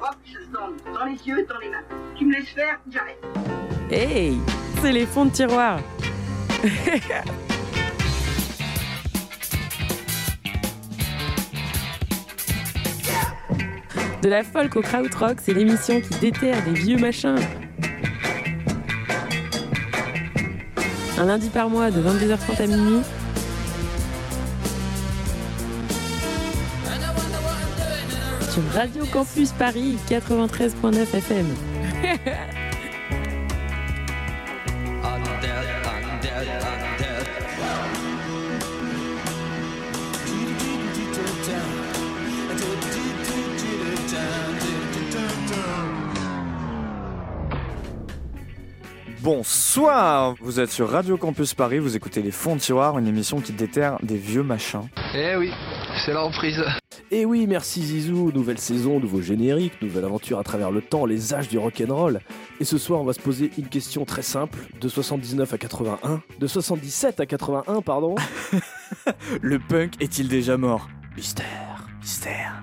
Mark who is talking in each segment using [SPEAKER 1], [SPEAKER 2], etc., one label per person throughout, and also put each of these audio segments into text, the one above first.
[SPEAKER 1] Europe se dans les yeux dans les mains. Tu me laisses faire, j'arrête.
[SPEAKER 2] Hey, c'est les fonds de tiroir. De la folk au krautrock, c'est l'émission qui déterre des vieux machins. Un lundi par mois de 22h30 à minuit. Sur Radio Campus Paris 93.9 FM.
[SPEAKER 3] Bonsoir Vous êtes sur Radio Campus Paris, vous écoutez Les Fonds de Tiroir, une émission qui déterre des vieux machins.
[SPEAKER 4] Eh oui, c'est la reprise.
[SPEAKER 5] Et oui, merci Zizou, nouvelle saison, nouveau générique, nouvelle aventure à travers le temps, les âges du rock'n'roll. Et ce soir, on va se poser une question très simple, de 79 à 81, de 77 à 81, pardon.
[SPEAKER 3] Le punk est-il déjà mort? Mystère, mystère.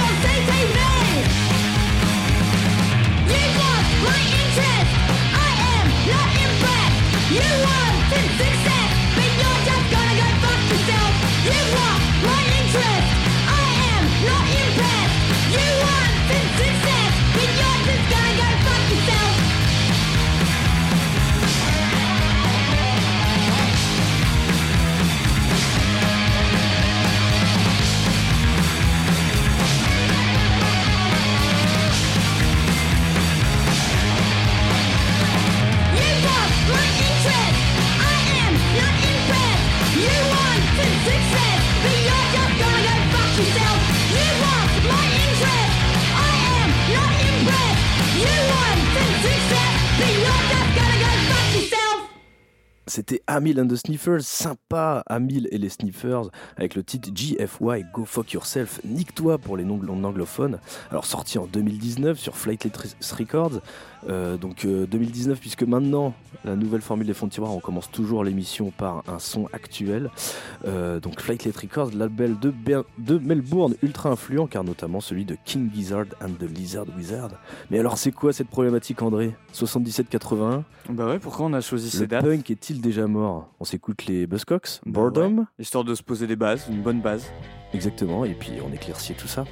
[SPEAKER 5] don't say, C'était Amil and the Sniffers, sympa, Amil et les Sniffers, avec le titre GFY, Go Fuck Yourself, nique-toi pour les non-anglophones. Alors sorti en 2019 sur Flightlet Records, euh, donc 2019 euh, puisque maintenant la nouvelle formule des fonds de tiroir, on commence toujours l'émission par un son actuel. Euh, donc Flightlet Records, label de, de Melbourne ultra influent car notamment celui de King Gizzard and the Lizard Wizard. Mais alors c'est quoi cette problématique André? 77-81
[SPEAKER 3] Bah ouais, pourquoi on a choisi ces
[SPEAKER 5] Le
[SPEAKER 3] dates?
[SPEAKER 5] punk est-il déjà mort? On s'écoute les Buzzcocks, Boredom,
[SPEAKER 3] Ouais, Histoire de se poser des bases, une bonne base.
[SPEAKER 5] exactement, et puis on éclaircit tout ça.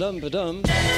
[SPEAKER 6] Boredom.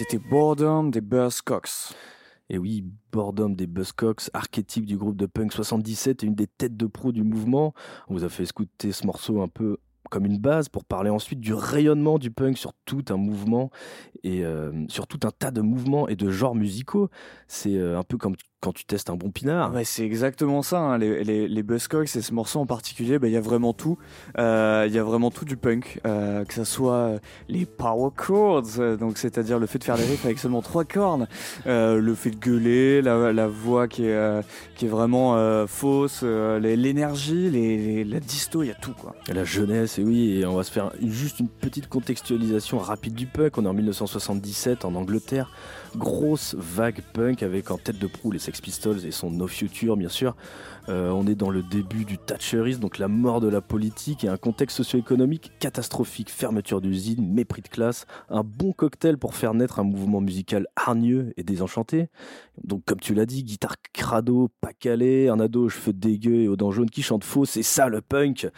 [SPEAKER 7] C'était Boredom des Buzzcocks.
[SPEAKER 8] Et oui, Boredom des Buzzcocks, archétype du groupe de punk 77 et une des têtes de proue du mouvement. On vous a fait écouter ce morceau un peu comme une base pour parler ensuite du rayonnement du punk sur tout un mouvement et euh, sur tout un tas de mouvements et de genres musicaux. C'est euh, un peu comme quand tu testes un bon pinard.
[SPEAKER 7] Ouais, c'est exactement ça. hein. Les, les, les Buzzcocks et ce morceau en particulier, bah, il y a vraiment tout. Euh, Il y a vraiment tout du punk, euh, que ça soit les power chords, donc c'est-à-dire le fait de faire des riffs avec seulement trois cordes, euh, le fait de gueuler, la, la voix qui est, qui est vraiment fausse, l'énergie, les, la disto, il y a tout quoi.
[SPEAKER 8] La jeunesse, et oui, et on va se faire juste une petite contextualisation rapide du punk. On est en 1977 en Angleterre. Grosse vague punk avec en tête de proue les Sex Pistols et son No Future, bien sûr. Euh, on est dans le début du Thatcherisme, donc la mort de la politique et un contexte socio-économique catastrophique. Fermeture d'usines, mépris de classe, un bon cocktail pour faire naître un mouvement musical hargneux et désenchanté. Donc, comme tu l'as dit, guitare crado, pas calé, un ado aux cheveux dégueux et aux dents jaunes qui chante faux, c'est ça le punk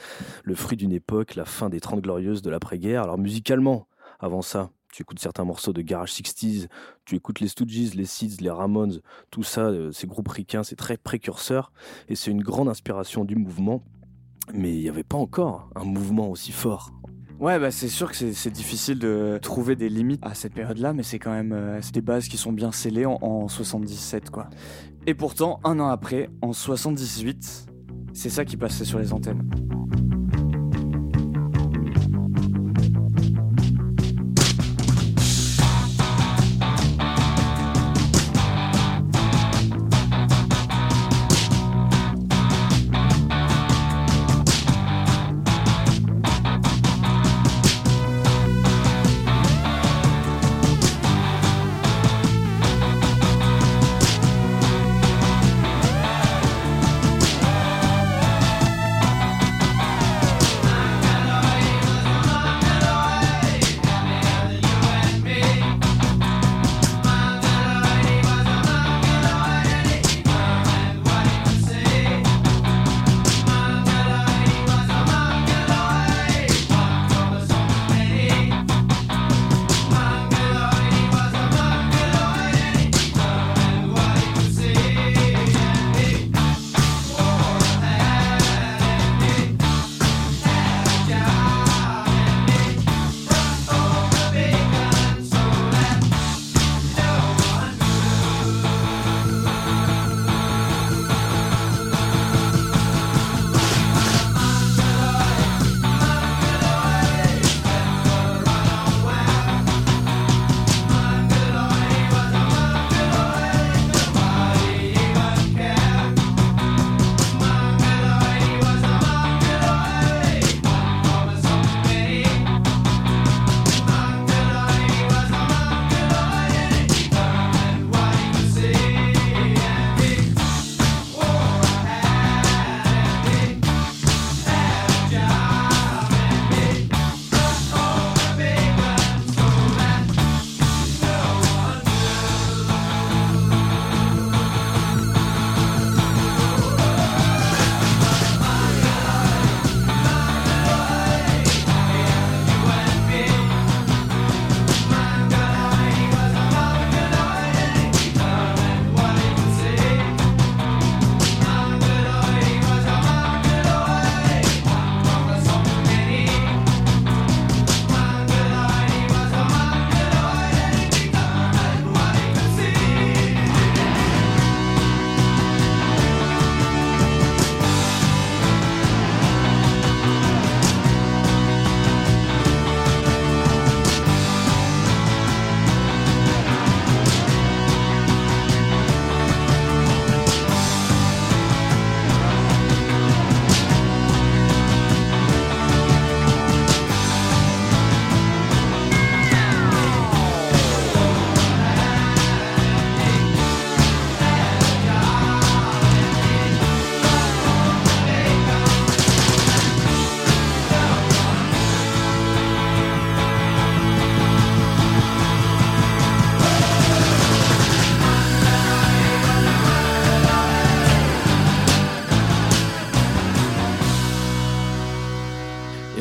[SPEAKER 8] le fruit d'une époque, la fin des 30 glorieuses de l'après-guerre. Alors musicalement, avant ça, tu écoutes certains morceaux de Garage 60s, tu écoutes les Stooges, les Seeds, les Ramones, tout ça, euh, ces groupes ricains, c'est très précurseur et c'est une grande inspiration du mouvement. Mais il n'y avait pas encore un mouvement aussi fort.
[SPEAKER 7] Ouais, bah c'est sûr que c'est difficile de trouver des limites à cette période-là, mais c'est quand même euh, des bases qui sont bien scellées en, en 77 quoi. Et pourtant, un an après, en 78, c'est ça qui passait sur les antennes.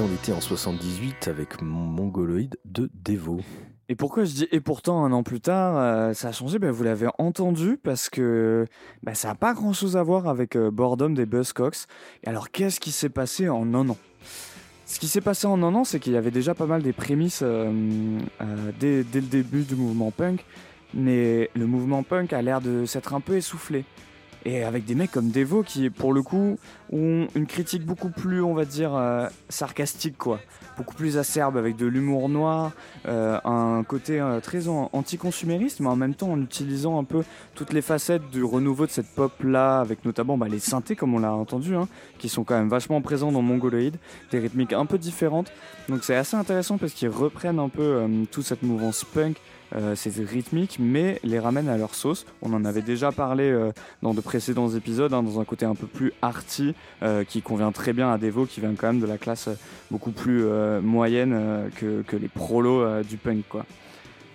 [SPEAKER 8] On était en 78 avec Mongoloid de Devo.
[SPEAKER 7] Et pourquoi je dis et pourtant un an plus tard, euh, ça a changé? Ben, Vous l'avez entendu parce que ben, ça n'a pas grand chose à voir avec euh, Boredom des Buzzcocks. Et alors qu'est-ce qui s'est passé en un an? Ce qui s'est passé en un an, c'est qu'il y avait déjà pas mal des prémices euh, dès, dès le début du mouvement punk. Mais le mouvement punk a l'air de s'être un peu essoufflé. Et avec des mecs comme Devo qui, pour le coup, ont une critique beaucoup plus, on va dire, euh, sarcastique, quoi. Beaucoup plus acerbe, avec de l'humour noir, euh, un côté euh, très an- anticonsumériste, mais en même temps en utilisant un peu toutes les facettes du renouveau de cette pop-là, avec notamment bah, les synthés, comme on l'a entendu, hein, qui sont quand même vachement présents dans Mongoloid, des rythmiques un peu différentes. Donc c'est assez intéressant parce qu'ils reprennent un peu euh, toute cette mouvance punk, euh, ces rythmiques, mais les ramènent à leur sauce. On en avait déjà parlé euh, dans de précédents épisodes, hein, dans un côté un peu plus arty, euh, qui convient très bien à Devo, qui vient quand même de la classe beaucoup plus moyenne que, que les prolos du punk, quoi.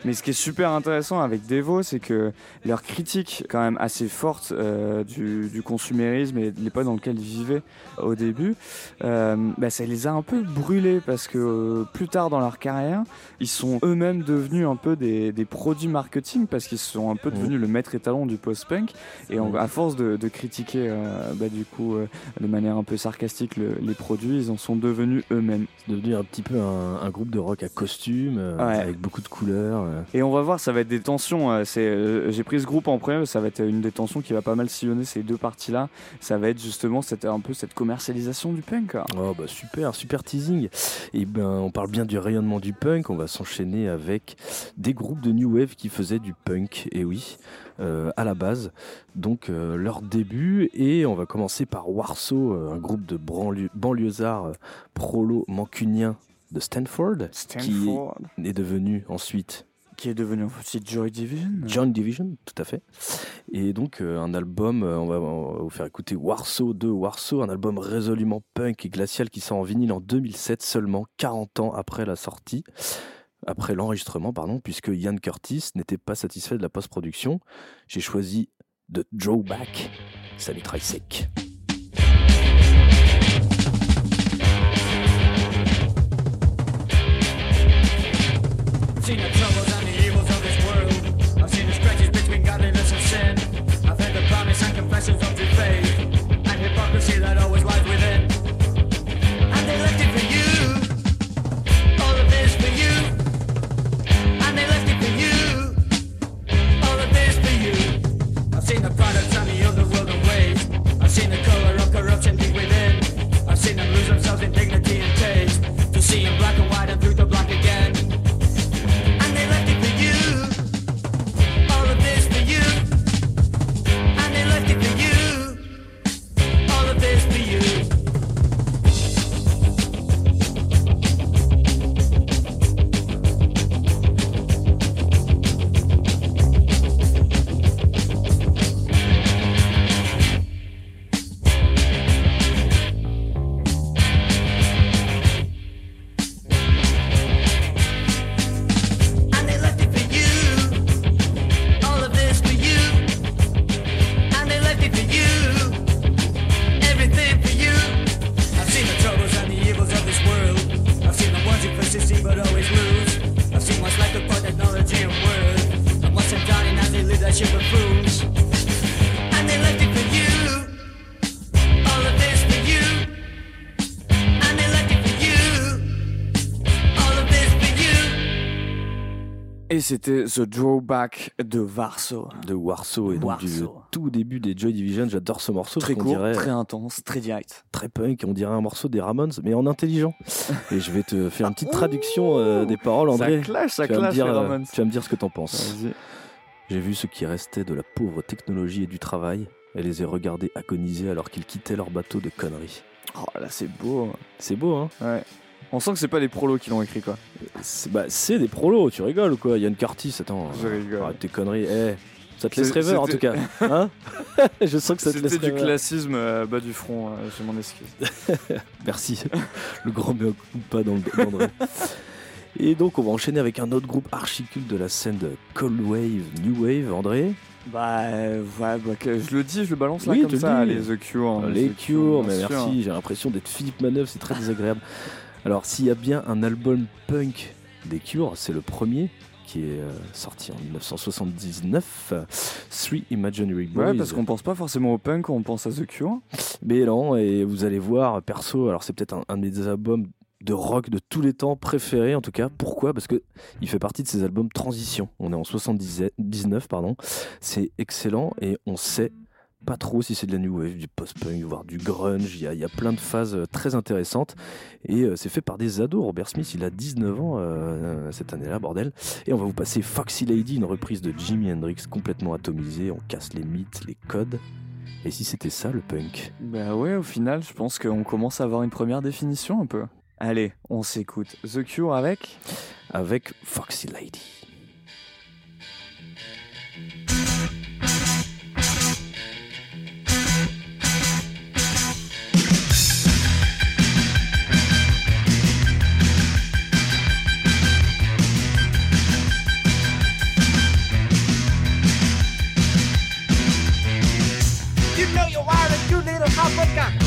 [SPEAKER 7] Mais ce qui est super intéressant avec Devo, c'est que leur critique, quand même assez forte euh, du, du consumérisme et de l'époque dans lequel ils vivaient au début, euh, bah, ça les a un peu brûlés parce que euh, plus tard dans leur carrière, ils sont eux-mêmes devenus un peu des, des produits marketing parce qu'ils sont un peu
[SPEAKER 8] Mhm.
[SPEAKER 7] devenus le maître étalon du post-punk et à force de, de critiquer bah, du coup de manière un peu sarcastique le- les produits, ils en sont devenus eux-mêmes.
[SPEAKER 8] C'est devenu un petit peu un, un groupe de rock à costume,
[SPEAKER 7] Ouais.
[SPEAKER 8] avec beaucoup de couleurs. Euh.
[SPEAKER 7] Et on va voir, ça va être des tensions. euh, C'est, euh, j'ai pris ce groupe en premier, ça va être une des tensions qui va pas mal sillonner ces deux parties-là. Ça va être justement cette, un peu cette commercialisation du punk. quoi.
[SPEAKER 8] Oh bah super, super teasing. Et ben on parle bien du rayonnement du punk, on va s'enchaîner avec des groupes de new wave qui faisaient du punk, et oui, euh, à la base. Donc euh, leur début, et on va commencer par Warsaw, euh, un groupe de banlieusards euh, prolo mancuniens de Stanford,
[SPEAKER 7] Stanford,
[SPEAKER 8] est devenu ensuite
[SPEAKER 7] qui est devenu aussi Joy Division.
[SPEAKER 8] John Division, tout à fait. Et donc euh, un album, euh, on, va, on va vous faire écouter Warsaw 2 Warsaw, un album résolument punk et glacial qui sort en vinyle en 2007, seulement 40 ans après la sortie, après l'enregistrement, pardon, puisque Ian Curtis n'était pas satisfait de la post-production. J'ai choisi de Joe Back, ça mitraille sec.
[SPEAKER 9] seen
[SPEAKER 7] c'était The Drawback de Varso.
[SPEAKER 8] De Warsaw et donc du
[SPEAKER 7] Warsaw.
[SPEAKER 8] tout début des Joy Division, j'adore ce morceau.
[SPEAKER 7] Très court,
[SPEAKER 8] dirait-
[SPEAKER 7] très intense, très direct.
[SPEAKER 8] très punk, on dirait un morceau des Ramones, mais en intelligent. Et je vais te faire une petite traduction euh, des paroles, André.
[SPEAKER 7] Ça clash, ça
[SPEAKER 8] tu, vas me
[SPEAKER 7] clash,
[SPEAKER 8] dire,
[SPEAKER 7] les
[SPEAKER 8] euh,
[SPEAKER 7] Ramones.
[SPEAKER 8] tu vas me dire ce que t'en penses. J'ai vu ce qui restait de la pauvre technologie et du travail, et les ai regardés agoniser alors qu'ils quittaient leur bateau de conneries.
[SPEAKER 7] Oh là, c'est beau.
[SPEAKER 8] C'est beau, hein?
[SPEAKER 7] Ouais. On sent que c'est pas les prolos qui l'ont écrit, quoi.
[SPEAKER 8] C'est bah, c'est des prolos, tu rigoles ou quoi? Yann Curtis, attends.
[SPEAKER 7] Je rigole.
[SPEAKER 8] Arrête tes conneries. Eh, ça te laisse
[SPEAKER 7] C'est-
[SPEAKER 8] rêveur en tout
[SPEAKER 7] c'était-
[SPEAKER 8] cas. Hein? Je sens que ça te laisse
[SPEAKER 7] C'était du
[SPEAKER 8] rêveur.
[SPEAKER 7] classisme euh, bas du front, euh, je m'en excuse.
[SPEAKER 8] Merci. le grand mea pas dans le d'André. Et donc on va enchaîner avec un autre groupe archicule de la scène de Cold Wave, New Wave, André.
[SPEAKER 7] Bah, euh, ouais, bah, que- je le dis, je le balance là
[SPEAKER 8] Oui,
[SPEAKER 7] comme
[SPEAKER 8] le
[SPEAKER 7] ça,
[SPEAKER 8] dis.
[SPEAKER 7] les The Cure. hein,
[SPEAKER 8] les
[SPEAKER 7] The
[SPEAKER 8] Cure,
[SPEAKER 7] bien
[SPEAKER 8] mais
[SPEAKER 7] sûr.
[SPEAKER 8] merci, j'ai l'impression d'être Philippe Manœuvre, c'est très désagréable. Alors s'il y a bien un album punk des Cure, c'est le premier qui est euh, sorti en 1979. euh, Three Imaginary Boys.
[SPEAKER 7] Ouais, parce qu'on pense pas forcément au punk, on pense à The Cure.
[SPEAKER 8] Mais non, et vous allez voir, perso, alors c'est peut-être un, un de mes albums de rock de tous les temps préférés en tout cas. Pourquoi? Parce que il fait partie de ces albums transition. On est en 79, pardon. C'est excellent et on sait pas trop si c'est de la new wave, du post-punk, voire du grunge. Il y a, il y a plein de phases euh, très intéressantes et euh, c'est fait par des ados. Robert Smith, il a 19 ans euh, cette année-là, bordel. Et on va vous passer Foxy Lady, une reprise de Jimi Hendrix complètement atomisée. On casse les mythes, les codes. Et si c'était ça le punk?
[SPEAKER 7] Bah ouais, au final, je pense qu'on commence à avoir une première définition un peu. Allez, on s'écoute. The Cure avec
[SPEAKER 8] avec Foxy Lady. boca.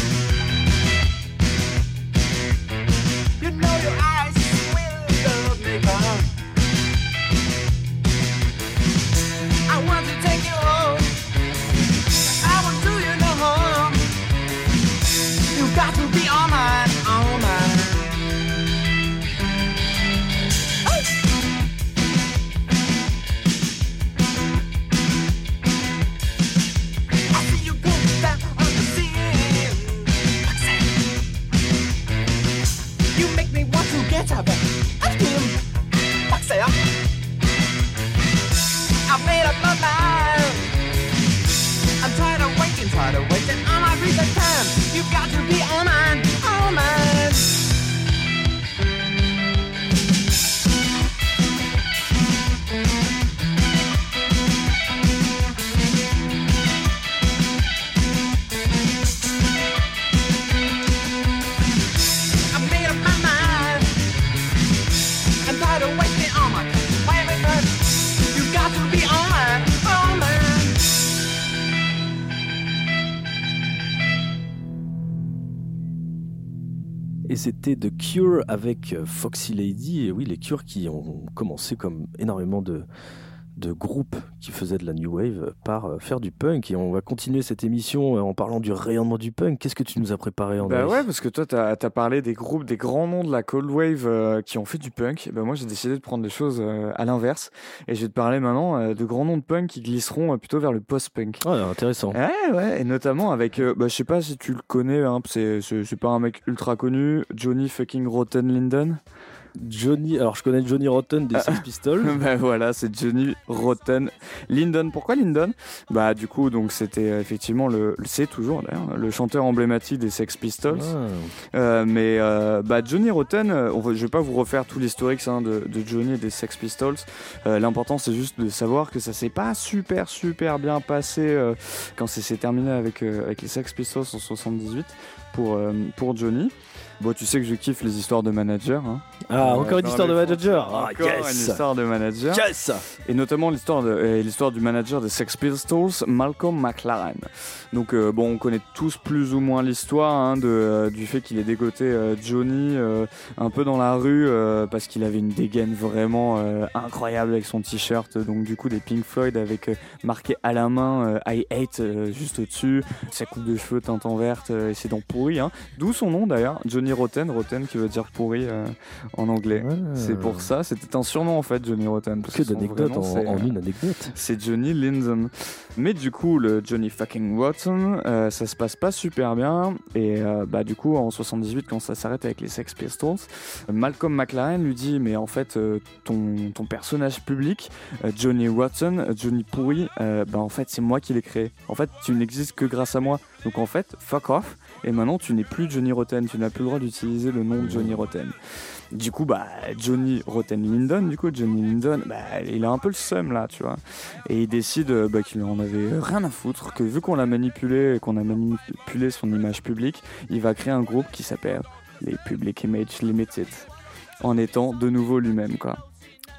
[SPEAKER 8] C'était The Cure avec euh, Foxy Lady. Et oui, les Cure qui ont commencé comme énormément de, de groupes qui faisaient de la new wave par euh, faire du punk. Et on va continuer cette émission euh, en parlant du rayonnement du punk. Qu'est-ce que tu nous as préparé, André
[SPEAKER 7] Bah ouais, parce que toi, t'as as parlé des groupes, des grands noms de la cold wave euh, qui ont fait du punk. Bah moi, j'ai décidé de prendre les choses euh, à l'inverse. Et je vais te parler maintenant euh, de grands noms de punk qui glisseront plutôt vers le post-punk.
[SPEAKER 8] Ah, intéressant.
[SPEAKER 7] Ouais, ouais, et notamment avec, bah, je sais pas si tu le connais, hein, c'est pas un mec ultra connu, Johnny fucking Rotten Linden.
[SPEAKER 8] Johnny, alors je connais Johnny Rotten des Sex Pistols.
[SPEAKER 7] bah voilà, c'est Johnny Rotten Linden. Pourquoi Linden Bah du coup, donc c'était euh, effectivement le, c'est toujours d'ailleurs le chanteur emblématique des Sex Pistols.
[SPEAKER 8] Ah.
[SPEAKER 7] Euh, mais euh, bah, Johnny Rotten, on je vais pas vous refaire tout l'historique hein, de, de Johnny et des Sex Pistols. Euh, L'important c'est juste de savoir que ça s'est pas super super bien passé quand c'est terminé avec, avec les Sex Pistols en 78 pour, euh, pour Johnny. Bon, tu sais que je kiffe les histoires de manager. Hein.
[SPEAKER 8] Ah, encore une histoire de manager. Ah,
[SPEAKER 7] Encore une histoire de manager.
[SPEAKER 8] Yes.
[SPEAKER 7] Et notamment l'histoire euh, l'histoire du manager des Sex Pistols, Malcolm McLaren. Donc euh, bon, on connaît tous plus ou moins l'histoire hein, de, euh, du fait qu'il ait dégoté Johnny un peu dans la rue parce qu'il avait une dégaine vraiment incroyable avec son t-shirt. Donc du coup des Pink Floyd avec marqué à la main I hate juste au-dessus, sa coupe de cheveux teinte en verte et ses dents Hein. D'où son nom d'ailleurs, Johnny Rotten, Rotten qui veut dire pourri euh, en anglais. C'est pour ça, c'était un surnom en fait, Johnny Rotten. parce
[SPEAKER 8] Que d'anecdotes en, en
[SPEAKER 7] euh,
[SPEAKER 8] une anecdote.
[SPEAKER 7] c'est Johnny Linden. Mais du coup, le Johnny fucking Rotten, euh, ça se passe pas super bien. Et euh, bah, du coup, en 78, quand ça s'arrête avec les Sex Pistols, Malcolm McLaren lui dit Mais en fait, euh, ton, ton personnage public, euh, Johnny Rotten, euh, Johnny Pourri, euh, bah, en fait, c'est moi qui l'ai créé. En fait, tu n'existes que grâce à moi. Donc en fait, fuck off. Et maintenant, tu n'es plus Johnny Rotten. Tu n'as plus le droit d'utiliser le nom de Johnny Rotten. Du coup, bah, Johnny Rotten Linden, du coup, Johnny Linden, bah, il a un peu le seum là, tu vois. Et il décide euh, bah, qu'il en avait rien à foutre, que vu qu'on l'a manipulé et qu'on a manipulé son image publique, il va créer un groupe qui s'appelle les Public Image Limited, en étant de nouveau lui-même, quoi.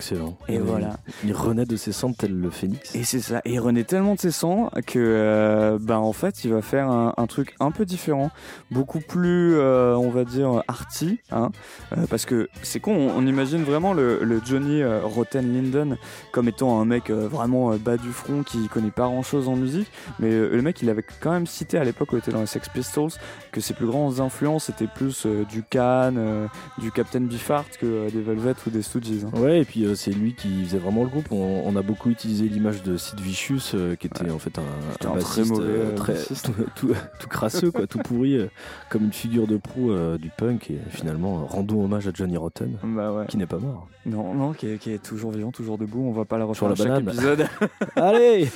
[SPEAKER 8] Excellent.
[SPEAKER 7] Et voilà.
[SPEAKER 8] Il renaît de ses cendres tel le phénix.
[SPEAKER 7] Et c'est ça. Et il renaît tellement de ses cendres que, euh, bah, en fait, il va faire un, un truc un peu différent, beaucoup plus, euh, on va dire, arty, hein, Euh, parce que c'est con. On, on imagine vraiment le, le Johnny Rotten Linden comme étant un mec vraiment bas du front qui connaît pas grand chose en musique, mais le mec, il avait quand même cité à l'époque où il était dans les Sex Pistols que ses plus grandes influences étaient plus du Can, du Captain Beefheart que des Velvet ou des Stooges. hein.
[SPEAKER 8] Ouais, et puis c'est lui qui faisait vraiment le groupe. On, on a beaucoup utilisé l'image de Sid Vicious, euh, qui était en fait un,
[SPEAKER 7] très mauvais,
[SPEAKER 8] euh,
[SPEAKER 7] euh,
[SPEAKER 8] très, tout, tout, tout crasseux, quoi, tout pourri, euh, comme une figure de proue du punk. Et finalement, rendons hommage à Johnny Rotten,
[SPEAKER 7] Bah ouais.
[SPEAKER 8] qui n'est pas mort.
[SPEAKER 7] Non, non, qui est, qui est toujours vivant, toujours debout. On va pas la refaire
[SPEAKER 8] Sur
[SPEAKER 7] à
[SPEAKER 8] la
[SPEAKER 7] chaque
[SPEAKER 8] banane.
[SPEAKER 7] épisode.
[SPEAKER 8] Allez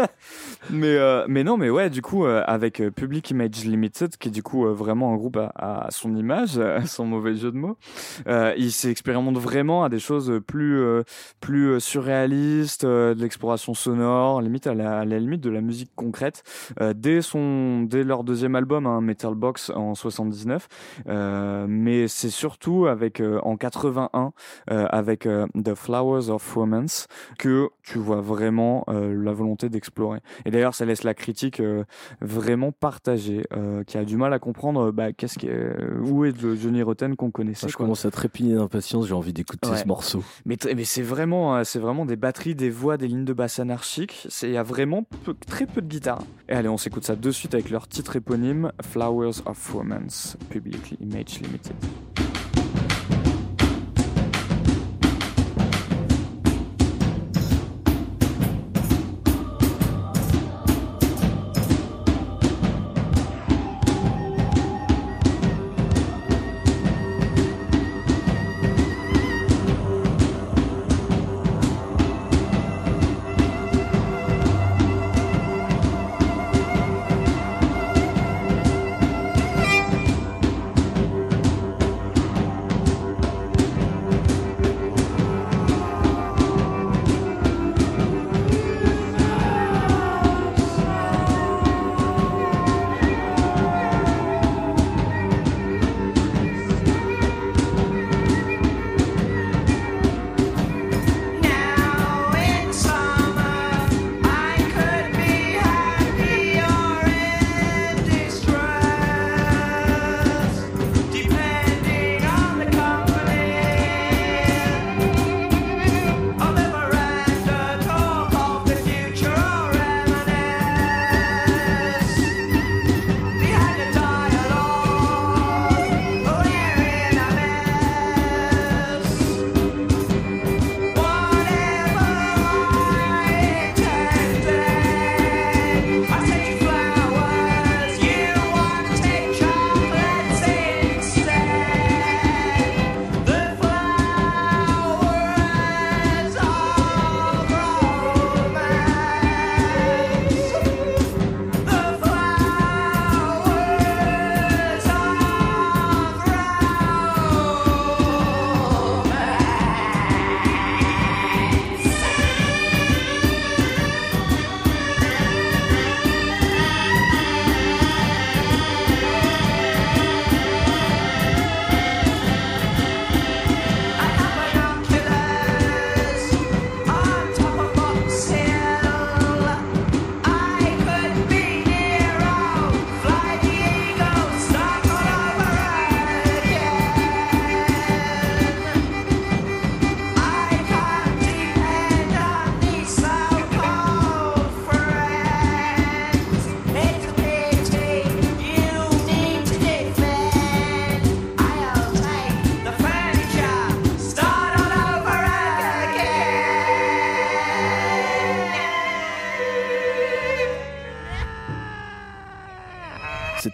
[SPEAKER 7] mais, mais non, mais ouais, du coup, avec Public Image Limited, qui est du coup vraiment un groupe à, à son image, sans mauvais jeu de mots, il s'expérimente vraiment à des choses plus, euh, plus euh, surréalistes, euh, de l'exploration sonore, limite à la, à la limite de la musique concrète. Dès, son, dès leur deuxième album, hein, Metal Box, en 79. Euh, mais c'est surtout avec, en 81, euh, avec The Flowers of Romance, que tu vois vraiment la volonté d'explorer. Et d'ailleurs, ça laisse la critique vraiment partagée, qui a du mal à comprendre bah, qu'est-ce qui est- où est le Johnny Rotten qu'on connaissait.
[SPEAKER 8] Je
[SPEAKER 7] quoi.
[SPEAKER 8] commence à trépigner d'impatience, j'ai envie d'écouter
[SPEAKER 7] Ouais.
[SPEAKER 8] ce morceau.
[SPEAKER 7] Mais, euh, c'est vraiment des batteries, des voix, des lignes de basse anarchiques. Il y a vraiment très peu de guitare. Et allez, on s'écoute ça de suite avec leur titre éponyme, Flowers of Romance, Public Image Limited.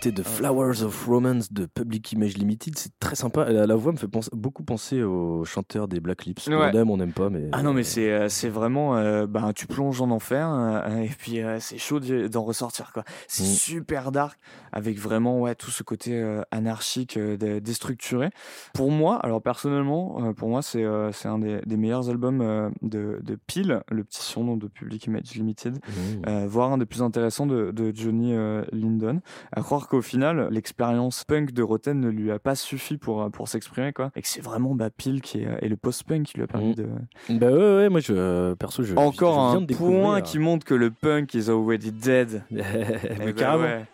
[SPEAKER 8] C'était The Flowers of Romance de Public Image Limited. C'est très sympa. La, la voix me fait penser- beaucoup penser au chanteur des Black Lips.
[SPEAKER 7] Ouais.
[SPEAKER 8] On aime, on n'aime pas, mais.
[SPEAKER 7] Ah non, mais c'est euh, c'est vraiment. euh, ben, tu plonges en enfer euh, et puis euh, c'est chaud d'en ressortir. quoi. C'est
[SPEAKER 8] Mm.
[SPEAKER 7] super dark avec vraiment ouais, tout ce côté euh, anarchique, euh, dé- déstructuré. Pour moi, alors personnellement, euh, pour moi, c'est euh, c'est un des, des meilleurs albums euh, de, de Peel, le petit surnom de Public Image Limited. Euh, voire un des plus intéressants de, de Johnny euh, Lyndon. À croire qu'au final, l'expérience punk de Roten ne lui a pas suffi pour, pour s'exprimer, quoi. Et que c'est vraiment bah, Peel qui est, et le post-punk qui lui a permis
[SPEAKER 8] Mhm.
[SPEAKER 7] de.
[SPEAKER 8] Bah ouais, ouais, moi je, euh, perso, je.
[SPEAKER 7] Encore
[SPEAKER 8] je
[SPEAKER 7] un point qui montre que le punk is already dead.
[SPEAKER 8] Mais
[SPEAKER 7] Eh ben
[SPEAKER 8] carrément.
[SPEAKER 7] ouais.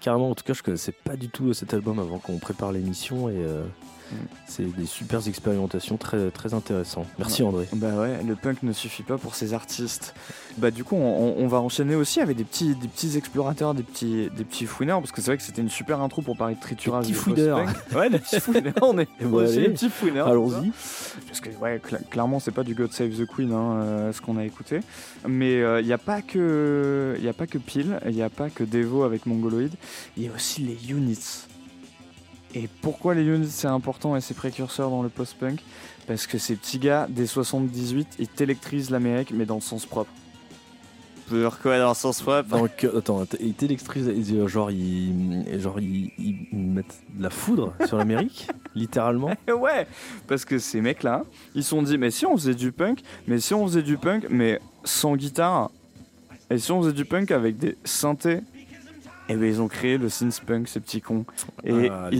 [SPEAKER 8] Carrément, en tout cas, je connaissais pas du tout cet album avant qu'on prépare l'émission et euh,
[SPEAKER 7] Mm.
[SPEAKER 8] c'est des super expérimentations très, très intéressantes. Merci André.
[SPEAKER 7] Bah ouais, le punk ne suffit pas pour ces artistes. Bah du coup, on, on va enchaîner aussi avec des petits, des petits explorateurs, des petits, des petits fouineurs, parce que c'est vrai que c'était une super intro pour parler de triturage.
[SPEAKER 8] Des
[SPEAKER 7] et
[SPEAKER 8] petits fouineurs.
[SPEAKER 7] Ouais, des petits fouineurs. On est des petits fouineurs.
[SPEAKER 8] Allons-y.
[SPEAKER 7] Parce que ouais, cla- clairement, c'est pas du God Save the Queen, hein, euh, ce qu'on a écouté. Mais il n'y a pas que, il a pas que Peel, il n'y a pas que Devo avec Mongoloid. Il y a aussi les units. Et pourquoi les units c'est important et c'est précurseur dans le post-punk? Parce que ces petits gars, dès 78, ils t'électrisent l'Amérique, mais dans le sens propre. Pourquoi dans le sens propre
[SPEAKER 8] Donc, attends, t- ils t'électrisent, ils- genre ils, genre ils, ils mettent de la foudre sur l'Amérique, littéralement.
[SPEAKER 7] Ouais, parce que ces mecs-là, ils se sont dit, mais si on faisait du punk, mais si on faisait du punk, mais sans guitare, et si on faisait du punk avec des synthés, et ben ils ont créé le synth punk, ces petits cons. Et
[SPEAKER 8] Ah,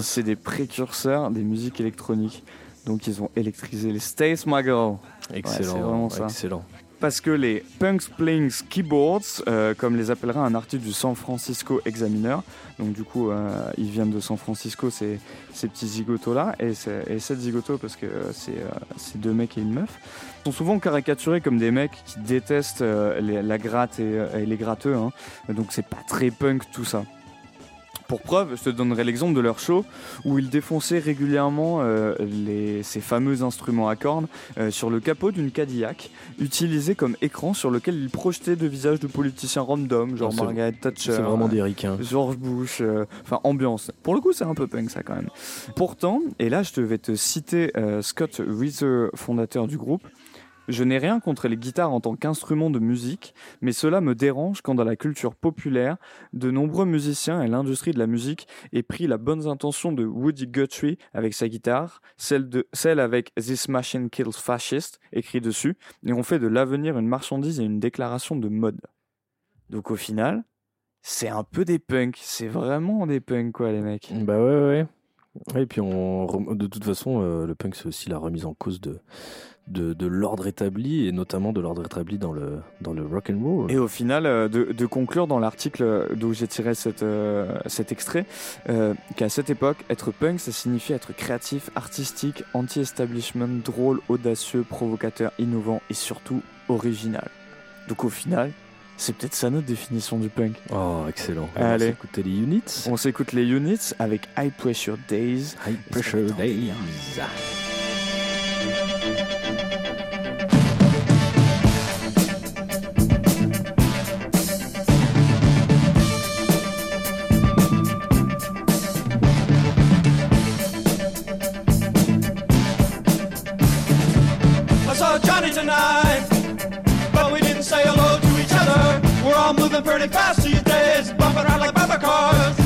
[SPEAKER 7] c'est des précurseurs des musiques électroniques. Donc ils ont électrisé les States, my girl.
[SPEAKER 8] Excellent,
[SPEAKER 7] c'est vraiment ça.
[SPEAKER 8] excellent.
[SPEAKER 7] Parce que les punks playing keyboards, euh, comme les appellera un article du San Francisco Examiner, donc du coup euh, ils viennent de San Francisco, ces, ces petits zigotos là, et, cette zigoto parce que euh, c'est deux mecs et une meuf, sont souvent caricaturés comme des mecs qui détestent la gratte et, et les gratteux, hein. donc c'est pas très punk tout ça. Pour preuve, je te donnerai l'exemple de leur show où ils défonçaient régulièrement euh, les, ces fameux instruments à cordes euh, sur le capot d'une Cadillac utilisé comme écran sur lequel ils projetaient de visages de politiciens random, genre Margaret Thatcher,
[SPEAKER 8] C'est vraiment des ricains.
[SPEAKER 7] George Bush, euh, enfin ambiance. Pour le coup, c'est un peu punk ça quand même. Pourtant, et là je te vais te citer euh, Scott Reeser, fondateur du groupe. Je n'ai rien contre les guitares en tant qu'instrument de musique, mais cela me dérange quand dans la culture populaire, de nombreux musiciens et l'industrie de la musique aient pris la bonne intention de Woody Guthrie avec sa guitare, celle, de, celle avec This Machine Kills Fascist écrit dessus, et ont fait de l'avenir une marchandise et une déclaration de mode. Donc au final, c'est un peu des punks, c'est vraiment des punks quoi les mecs.
[SPEAKER 8] Bah ouais, ouais, Et puis on, de toute façon, euh, le punk c'est aussi la remise en cause de, de, de l'ordre établi et notamment de l'ordre établi dans le, dans le rock and roll.
[SPEAKER 7] Et au final, euh, de, de conclure dans l'article d'où j'ai tiré cette, euh, cet extrait, euh, qu'à cette époque, être punk, ça signifie être créatif, artistique, anti-establishment, drôle, audacieux, provocateur, innovant et surtout original. Donc au final, c'est peut-être ça notre définition du punk.
[SPEAKER 8] Oh, excellent. On
[SPEAKER 7] Allez.
[SPEAKER 8] va s'écouter les units.
[SPEAKER 7] On s'écoute les units avec High Pressure Days.
[SPEAKER 8] High Pressure Days.
[SPEAKER 10] All moving pretty fast these days, bumping around like bumper cars.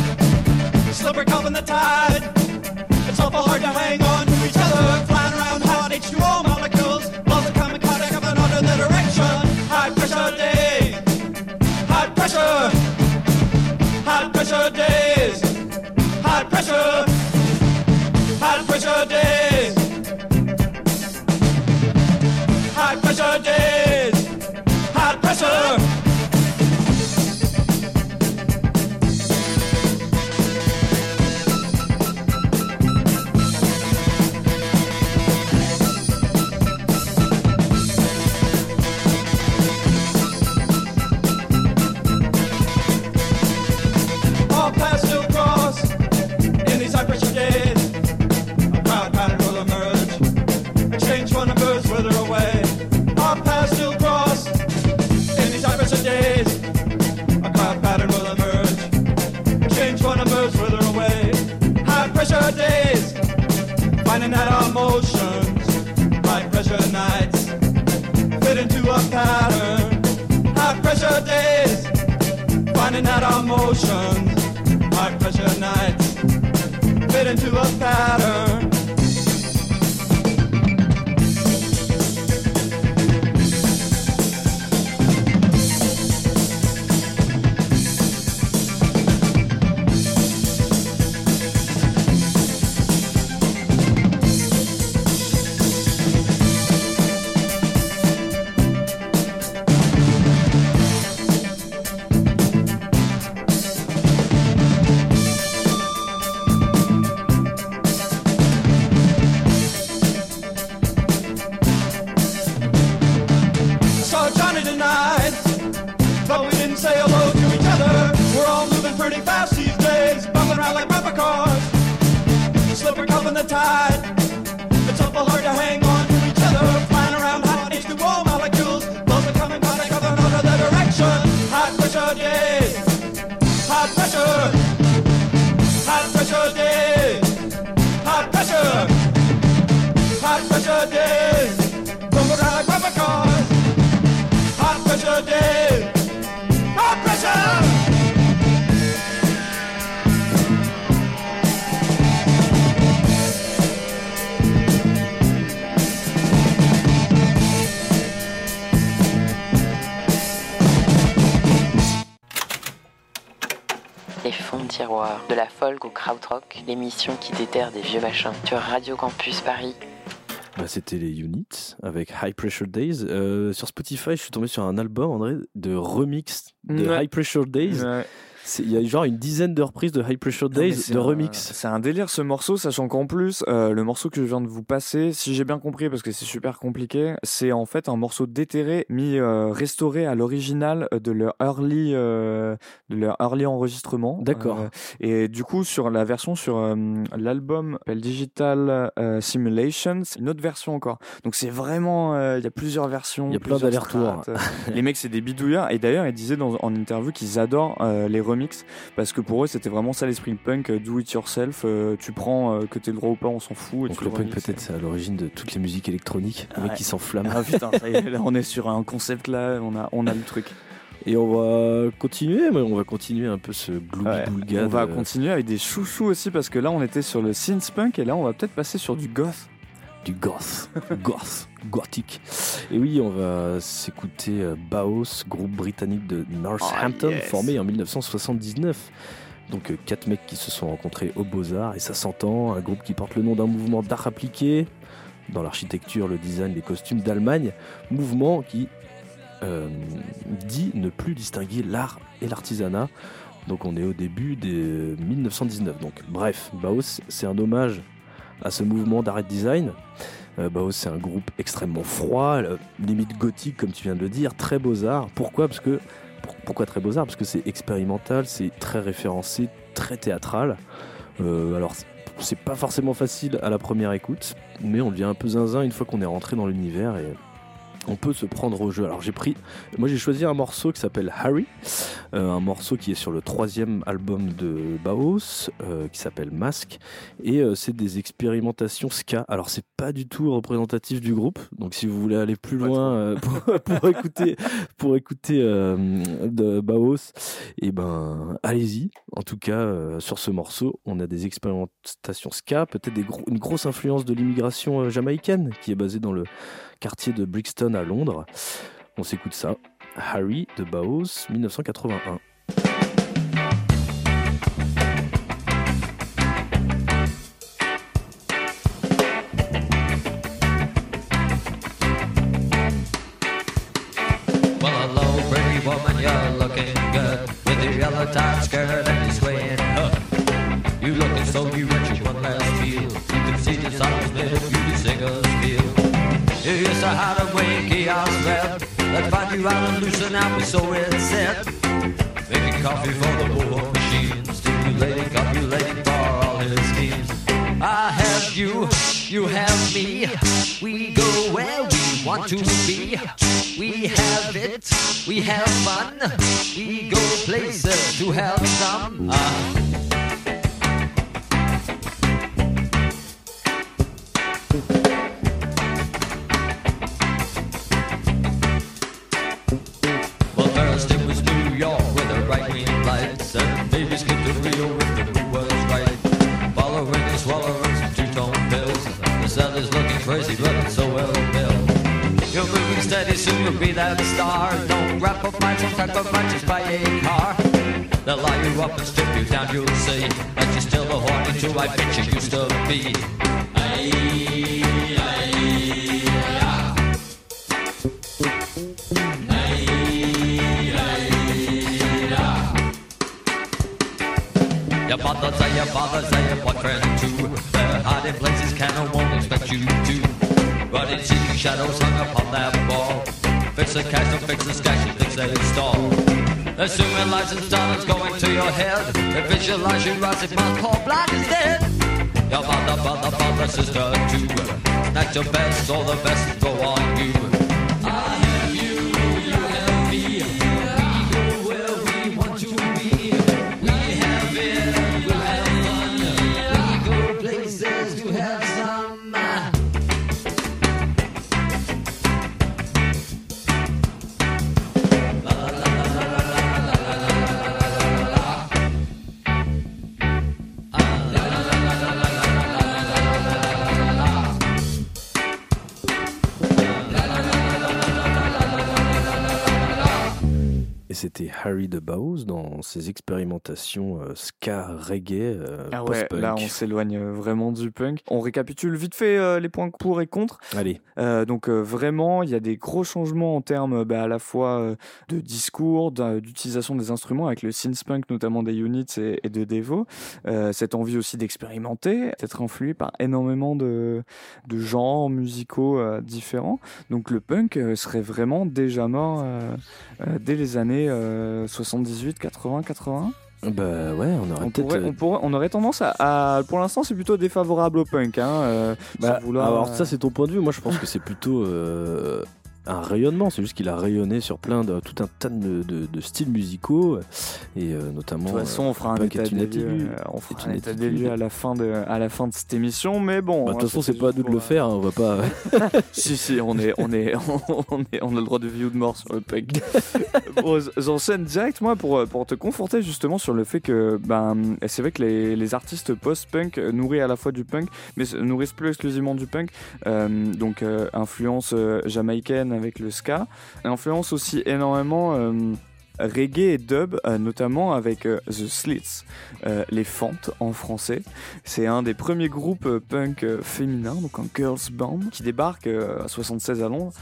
[SPEAKER 10] Slippery cup in the tide. It's awful hard to hang on to each other. Flying around hot H2O molecules. Balls are coming caught coming under the direction. High pressure days. High pressure. High pressure days. High pressure. High pressure days. Finding that our motions, high pressure nights, fit into a pattern. High pressure days. Finding out our motions, high pressure nights, fit into a pattern.
[SPEAKER 11] L'émission qui déterre des vieux machins sur Radio Campus Paris.
[SPEAKER 8] Bah, C'était les Units avec High Pressure Days. Euh, sur Spotify, je suis tombé sur un album, André, de remix de
[SPEAKER 7] Ouais.
[SPEAKER 8] High Pressure Days.
[SPEAKER 7] Ouais.
[SPEAKER 8] Il y a genre une dizaine de reprises de High Pressure Days de
[SPEAKER 7] un-
[SPEAKER 8] remix.
[SPEAKER 7] C'est un délire ce morceau, sachant qu'en plus, euh, le morceau que je viens de vous passer, si j'ai bien compris, parce que c'est super compliqué, c'est en fait un morceau déterré, mis euh, restauré à l'original de leur early, euh, de leur early enregistrement.
[SPEAKER 8] D'accord.
[SPEAKER 7] Euh, et du coup, sur la version sur euh, l'album Digital euh, Simulation, c'est une autre version encore. Donc c'est vraiment, euh, il y a plusieurs versions.
[SPEAKER 8] Il y a plein d'allers-retours.
[SPEAKER 7] Les mecs, c'est des bidouillards. Et d'ailleurs, ils disaient dans, en interview qu'ils adorent euh, les remixes parce que pour eux, c'était vraiment ça l'esprit punk, euh, do it yourself. euh, tu prends euh, que t'es le droit ou pas, on s'en fout. Et
[SPEAKER 8] Donc
[SPEAKER 7] tu
[SPEAKER 8] le punk peut-être c'est à l'origine de toutes les musiques électroniques, les mecs
[SPEAKER 7] Ouais.
[SPEAKER 8] qui s'enflamment.
[SPEAKER 7] Ah putain, ça y est, là, on est sur un concept là, on a, on a le truc.
[SPEAKER 8] Et on va continuer, mais on va continuer un peu ce glooby
[SPEAKER 7] Ouais. On va continuer avec des chouchous aussi parce que là, on était sur le synth punk et là, on va peut-être passer sur du goth.
[SPEAKER 8] du goth, goth, gothique. Et oui, on va s'écouter euh, Baos, groupe britannique de Northampton,
[SPEAKER 7] Oh, yes.
[SPEAKER 8] formé en 1979. Donc euh, quatre mecs qui se sont rencontrés au Beaux-Arts et ça s'entend, un groupe qui porte le nom d'un mouvement d'art appliqué dans l'architecture, le design, les costumes d'Allemagne, mouvement qui euh, dit ne plus distinguer l'art et l'artisanat. Donc on est au début de 1919. Donc bref, Baos, c'est un hommage à ce mouvement d'art design. Euh, c'est un groupe extrêmement froid, limite gothique, comme tu viens de le dire, très beaux-arts. Pourquoi Parce que pour- pourquoi très beaux-arts Parce que c'est expérimental, c'est très référencé, très théâtral. Euh, alors, c'est- c'est pas forcément facile à la première écoute, mais on devient un peu zinzin une fois qu'on est rentré dans l'univers et on peut se prendre au jeu. Alors j'ai pris, moi j'ai choisi un morceau qui s'appelle Harry, euh, un morceau qui est sur le troisième album de Baos, euh, qui s'appelle Mask, et euh, c'est des expérimentations ska. Alors c'est pas du tout représentatif du groupe, donc si vous voulez aller plus loin pour, pour écouter, pour écouter de Baos, et ben allez-y. En tout cas, sur ce morceau, on a des expérimentations ska, peut-être une grosse influence de l'immigration jamaïcaine qui est basée dans le quartier de Brixton à Londres. On s'écoute ça. Harry de Baos, 1981.
[SPEAKER 12] Out and loosen out, so it's set. Making coffee for the war machine, stimulating, copulating for all his schemes. I have you, you have me. We go where we want to be. We have it, we have fun. We go places to have some. Uh, soon you'll be that star. Don't wrap up mind, some type of just buy a car. They'll lie you up and strip you down, you'll see that you're still the horny to I bet you used to be. Aye, aye, ah. Your mother say your father say your boyfriend too. They're hiding places Canon won't expect you to. It's seeking shadows hung upon that wall. Fix the cash, don't fix the stash, you think they stall. Assuming license dollars going to your head. And visualize you rising, my call blind is dead. Your mother, brother, brother, sister too. Not your best or the best go on you.
[SPEAKER 8] C'était Harry de Baus dans ses expérimentations euh, ska reggae euh,
[SPEAKER 7] Ah ouais,
[SPEAKER 8] post-punk.
[SPEAKER 7] là on s'éloigne euh, vraiment du punk. On récapitule vite fait les points pour et contre.
[SPEAKER 8] Allez,
[SPEAKER 7] donc vraiment, il y a des gros changements en termes bah, à la fois de discours, d'utilisation des instruments avec le synthpunk notamment des units et, et de Devo. Cette envie aussi d'expérimenter, d'être influé par énormément de, de genres musicaux différents. Donc le punk serait vraiment déjà mort euh, euh, dès les années 78, 80, 81.
[SPEAKER 8] bah ouais, on aurait
[SPEAKER 7] On, pourrait- on, pourrait- on aurait tendance à, à- pour l'instant c'est plutôt défavorable au punk. Hein, euh,
[SPEAKER 8] Bah,
[SPEAKER 7] vouloir,
[SPEAKER 8] alors
[SPEAKER 7] euh,
[SPEAKER 8] ça c'est ton point de vue, moi je pense que c'est plutôt euh, un rayonnement, c'est juste qu'il a rayonné sur plein de tout un tas de, de- de styles musicaux et euh, notamment.
[SPEAKER 7] De toute façon, on fera un
[SPEAKER 8] punk
[SPEAKER 7] état des lieux, euh, on fera
[SPEAKER 8] Est
[SPEAKER 7] un
[SPEAKER 8] une
[SPEAKER 7] état des
[SPEAKER 8] attitude.
[SPEAKER 7] lieux à la fin de, à la fin de cette émission, mais bon.
[SPEAKER 8] Bah, de
[SPEAKER 7] hein,
[SPEAKER 8] toute façon,
[SPEAKER 7] c'était
[SPEAKER 8] c'est pas à nous de le faire, hein, on va pas.
[SPEAKER 7] euh, si, si, on est, on est, on est, on a le droit de vie ou de mort sur le punk. bon, j'enchaîne direct moi pour, pour te conforter justement sur le fait que, ben, c'est vrai que les, les artistes post-punk euh, nourris à la fois du punk, mais se nourrissent plus exclusivement du punk. Euh, donc, euh, influence euh, jamaïcaine avec le ska, influence aussi énormément. Reggae et dub, euh, notamment avec euh, The Slits, euh, les Fentes en français. C'est un des premiers groupes punk féminins, donc un girls band, qui débarque à 76 à Londres.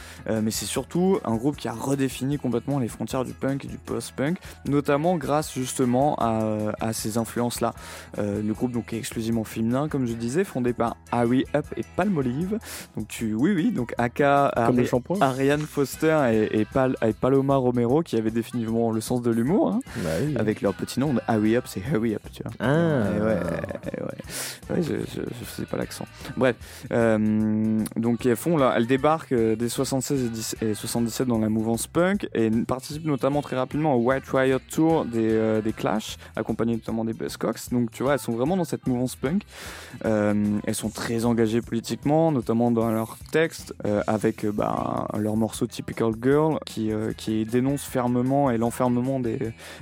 [SPEAKER 7] Mais c'est surtout un groupe qui a redéfini complètement les frontières du punk et du post-punk, notamment grâce justement à, à ces influences-là. Le groupe donc est exclusivement féminin, comme je disais, fondé par Harry Up et Palmolive. Donc tu, oui, oui, donc Aka, Ari-. Ariane Foster et, et, Pal- et Paloma Romero qui avaient définitivement le sens de l'humour, hein,
[SPEAKER 8] Bah oui.
[SPEAKER 7] avec leur petit nom. Hurry Up, c'est Hurry Up, tu vois.
[SPEAKER 8] Ah.
[SPEAKER 7] Et ouais, et ouais. Ouais, je, je, je faisais pas l'accent. Bref, euh, donc elles font là, elles débarquent euh, dès 76 et, 10 et 77 dans la mouvance punk et participent notamment très rapidement au White Riot Tour des, euh, des Clash, accompagnées notamment des Buzzcocks. Donc tu vois, elles sont vraiment dans cette mouvance punk. Euh, elles sont très engagées politiquement, notamment dans leurs textes, avec bah, leur morceau Typical Girl qui, qui dénonce fermement et l'enfermement des,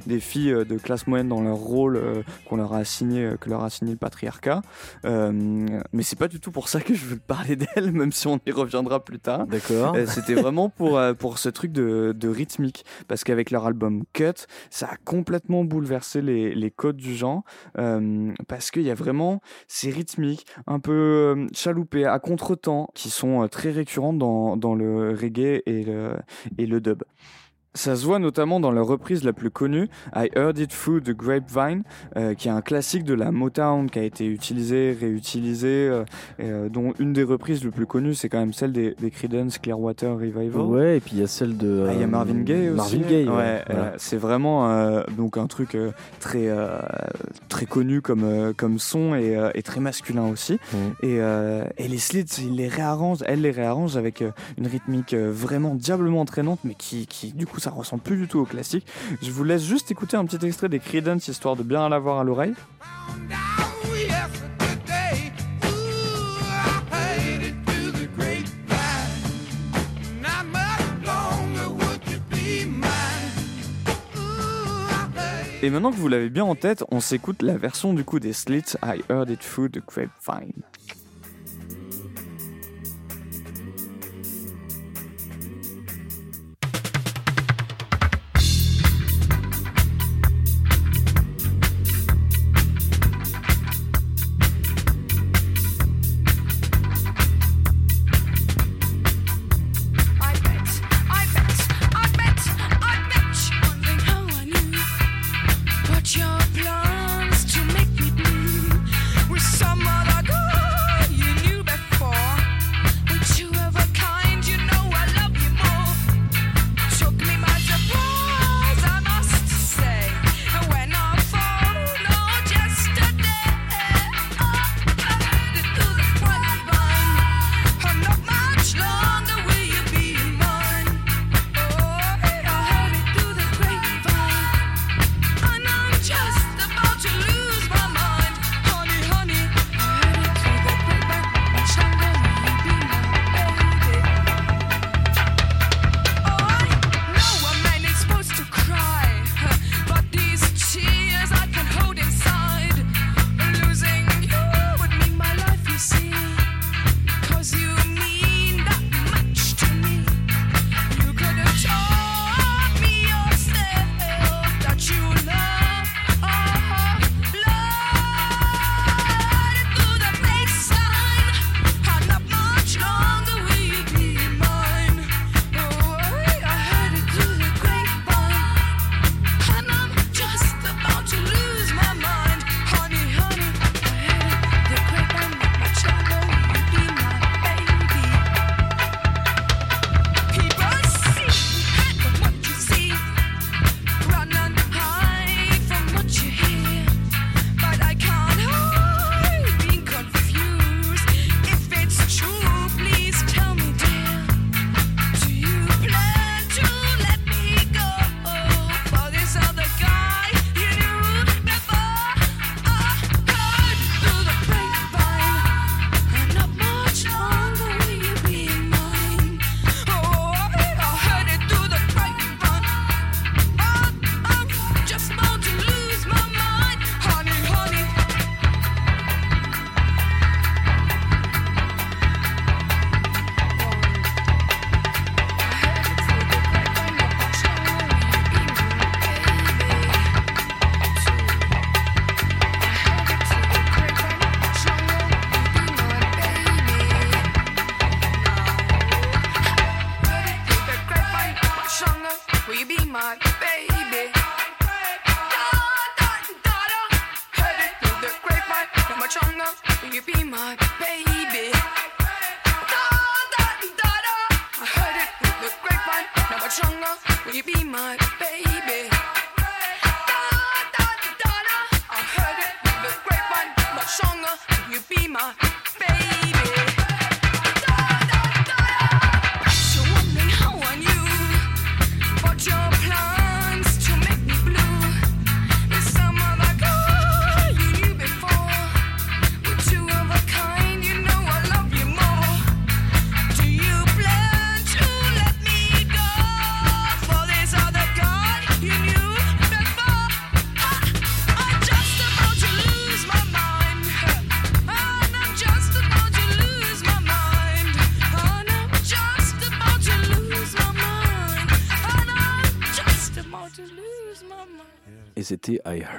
[SPEAKER 7] des filles euh, de classe moyenne dans leur rôle euh, qu'on leur a assigné, euh, que leur a assigné le patriarcat. Mais c'est pas du tout pour ça que je veux parler d'elle, même si on y reviendra plus tard.
[SPEAKER 8] D'accord.
[SPEAKER 7] C'était vraiment pour, pour ce truc de, de rythmique. Parce qu'avec leur album Cut, ça a complètement bouleversé les, les codes du genre. parce qu'il y a vraiment ces rythmiques un peu chaloupées, à contre-temps, qui sont très récurrentes dans, dans le reggae et le, et le dub. Ça se voit notamment dans leur reprise la plus connue, I Heard It Through the Grapevine, euh, qui est un classique de la Motown qui a été utilisé, réutilisé, euh, euh, dont une des reprises les plus connues, c'est quand même celle des, des Creedence Clearwater Revival.
[SPEAKER 8] Ouais, et puis il y a celle de.
[SPEAKER 7] Ah, il y a Marvin Gaye aussi.
[SPEAKER 8] Marvin Gaye, ouais.
[SPEAKER 7] ouais.
[SPEAKER 8] voilà.
[SPEAKER 7] c'est vraiment donc un truc très très connu comme comme son et, et très masculin aussi.
[SPEAKER 8] Mhm.
[SPEAKER 7] Et, et les slits, ils les réarrangent, elle les réarrange avec une rythmique vraiment diablement entraînante, mais qui, qui du coup ça ressemble plus du tout au classique. Je vous laisse juste écouter un petit extrait des Creedence histoire de bien l'avoir à l'oreille. Et maintenant que vous l'avez bien en tête, on s'écoute la version du coup des Slits I Heard It Through the Grapevine.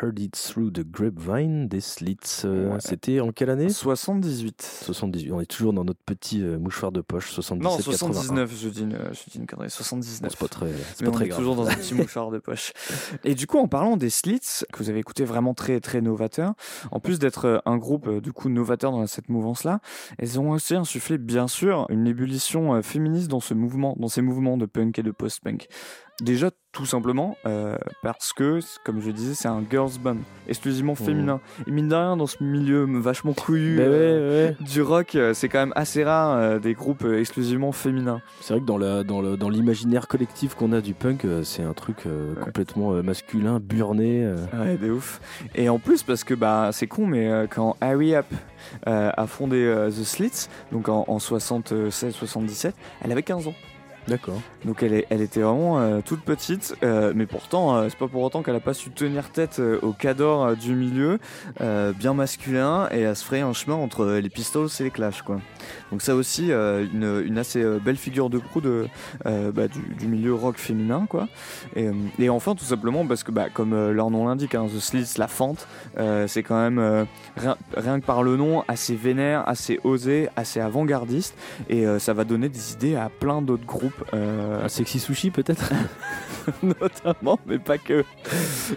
[SPEAKER 8] Heard It Through the Grapevine des Slits. Euh,
[SPEAKER 7] Ouais.
[SPEAKER 8] C'était en quelle année?
[SPEAKER 7] 78.
[SPEAKER 8] 78. On est toujours dans notre petit euh, mouchoir de poche, 77
[SPEAKER 7] Non,
[SPEAKER 8] 81.
[SPEAKER 7] 79, je dis une, je dis une connerie.
[SPEAKER 8] Bon,
[SPEAKER 7] 79.
[SPEAKER 8] c'est pas très, c'est pas
[SPEAKER 7] on
[SPEAKER 8] très
[SPEAKER 7] est
[SPEAKER 8] grave.
[SPEAKER 7] toujours dans un petit mouchoir de poche. Et du coup, en parlant des Slits, que vous avez écouté vraiment très très novateur, en plus d'être euh, un groupe du coup novateur dans cette mouvance-là, elles ont aussi insufflé bien sûr une ébullition féministe dans ce mouvement, dans ces mouvements de punk et de post-punk. Déjà, tout simplement euh, parce que, comme je disais, c'est un girls band exclusivement féminin. Et mine de rien, dans ce milieu vachement couillu
[SPEAKER 8] Ben
[SPEAKER 7] euh,
[SPEAKER 8] ouais,
[SPEAKER 7] du rock, euh, c'est quand même assez rare euh, des groupes exclusivement féminins.
[SPEAKER 8] C'est vrai que dans la- dans le- dans l'imaginaire collectif qu'on a du punk, c'est un truc complètement masculin, burné.
[SPEAKER 7] Ouais, de ouf. Et en plus, parce que bah, c'est con, mais quand Harry Up a fondé The Slits, donc en, en 76-77, elle avait 15 ans.
[SPEAKER 8] D'accord.
[SPEAKER 7] Donc elle, est- elle était vraiment euh, toute petite, euh, mais pourtant, euh, c'est pas pour autant qu'elle a pas su tenir tête euh, au cador euh, du milieu, euh, bien masculin, et à se frayer un chemin entre les Pistols et les Clash, quoi. Donc ça aussi, une, une assez belle figure de proue de, bah, du, du milieu rock féminin, quoi. Et, et enfin, tout simplement, parce que bah, comme leur nom l'indique, hein, The Slits, la fente, c'est quand même, rien, rien que par le nom, assez vénère, assez osé, assez avant-gardiste, et ça va donner des idées à plein d'autres groupes. Euh,
[SPEAKER 8] Un sexy sushi peut-être
[SPEAKER 7] notamment, mais pas que.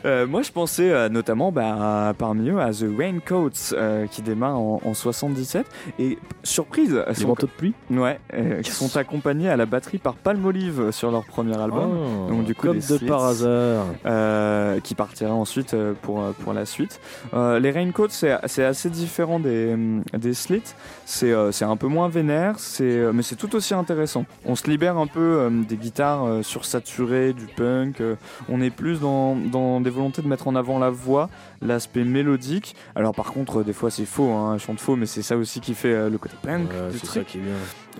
[SPEAKER 7] Euh, moi, je pensais euh, notamment bah, à- parmi eux à The Raincoats euh, qui démarre en, en 77 et surprise,
[SPEAKER 8] Les
[SPEAKER 7] sont-
[SPEAKER 8] manteaux de pluie
[SPEAKER 7] ouais, euh, qui sont accompagnés à la batterie par Palmolive sur leur premier album.
[SPEAKER 8] Oh,
[SPEAKER 7] Donc, du coup,
[SPEAKER 8] Comme de
[SPEAKER 7] Slits.
[SPEAKER 8] par hasard.
[SPEAKER 7] Euh, qui partira ensuite euh, pour, euh, pour la suite. Euh, les Raincoats, c'est assez différent des, des Slits. C'est euh, c'est un peu moins vénère, c'est euh, mais c'est tout aussi intéressant. On se libère un peu euh, des guitares euh, sursaturées, du punk. euh, on est plus dans, dans des volontés de mettre en avant la voix, l'aspect mélodique. Alors par contre, des fois c'est faux, hein, chantent faux, mais c'est ça aussi qui fait le côté punk
[SPEAKER 8] Ouais,
[SPEAKER 7] du truc.
[SPEAKER 8] ça qui est bien.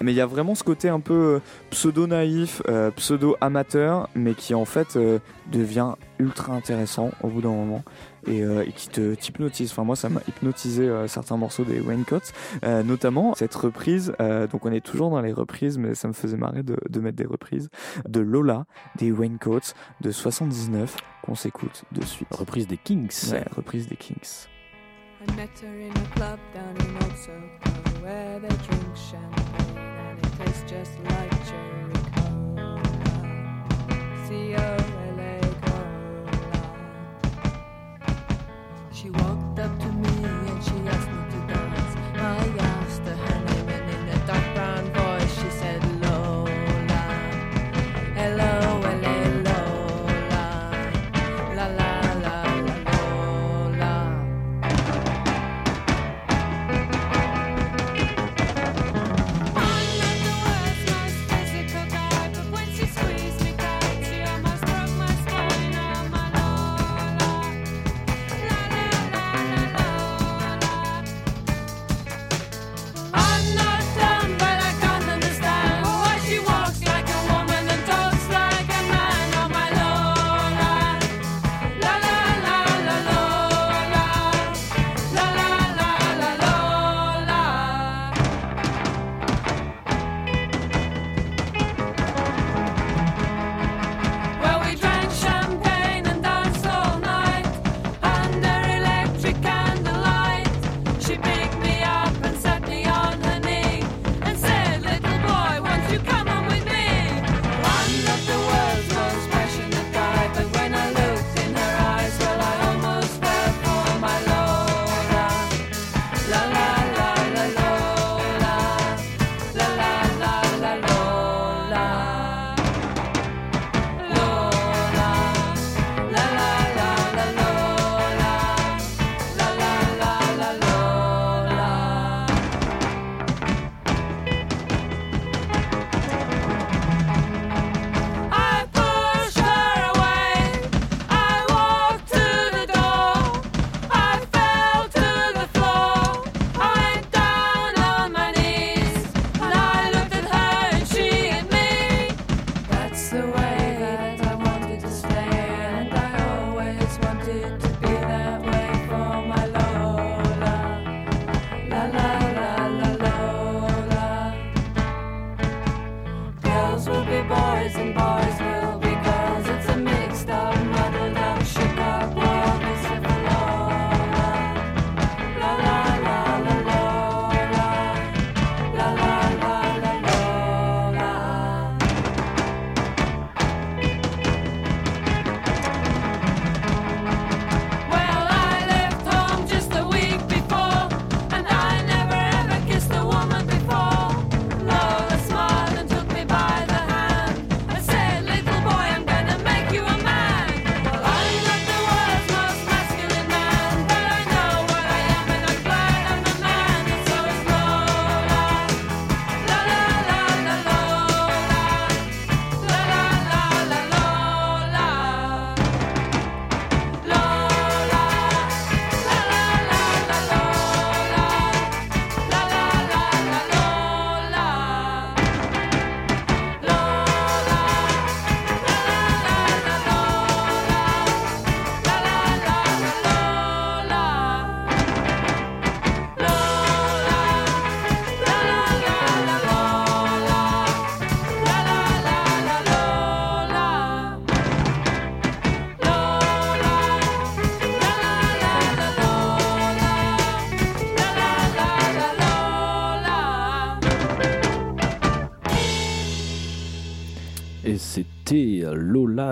[SPEAKER 7] Mais il y a vraiment ce côté un peu pseudo-naïf, euh, pseudo-amateur, mais qui en fait euh, devient ultra intéressant au bout d'un moment et, euh, et qui te t'hypnotise. Enfin, moi, ça m'a hypnotisé euh, certains morceaux des Raincoats, euh, notamment cette reprise. euh, donc, on est toujours dans les reprises, mais ça me faisait marrer de, de mettre des reprises de Lola des Raincoats de 79 qu'on s'écoute de suite.
[SPEAKER 8] Reprise des Kings.
[SPEAKER 7] Ouais, reprise des Kings.
[SPEAKER 13] I met her in a club down in Old Soho where they drink champagne and it tastes just like cherry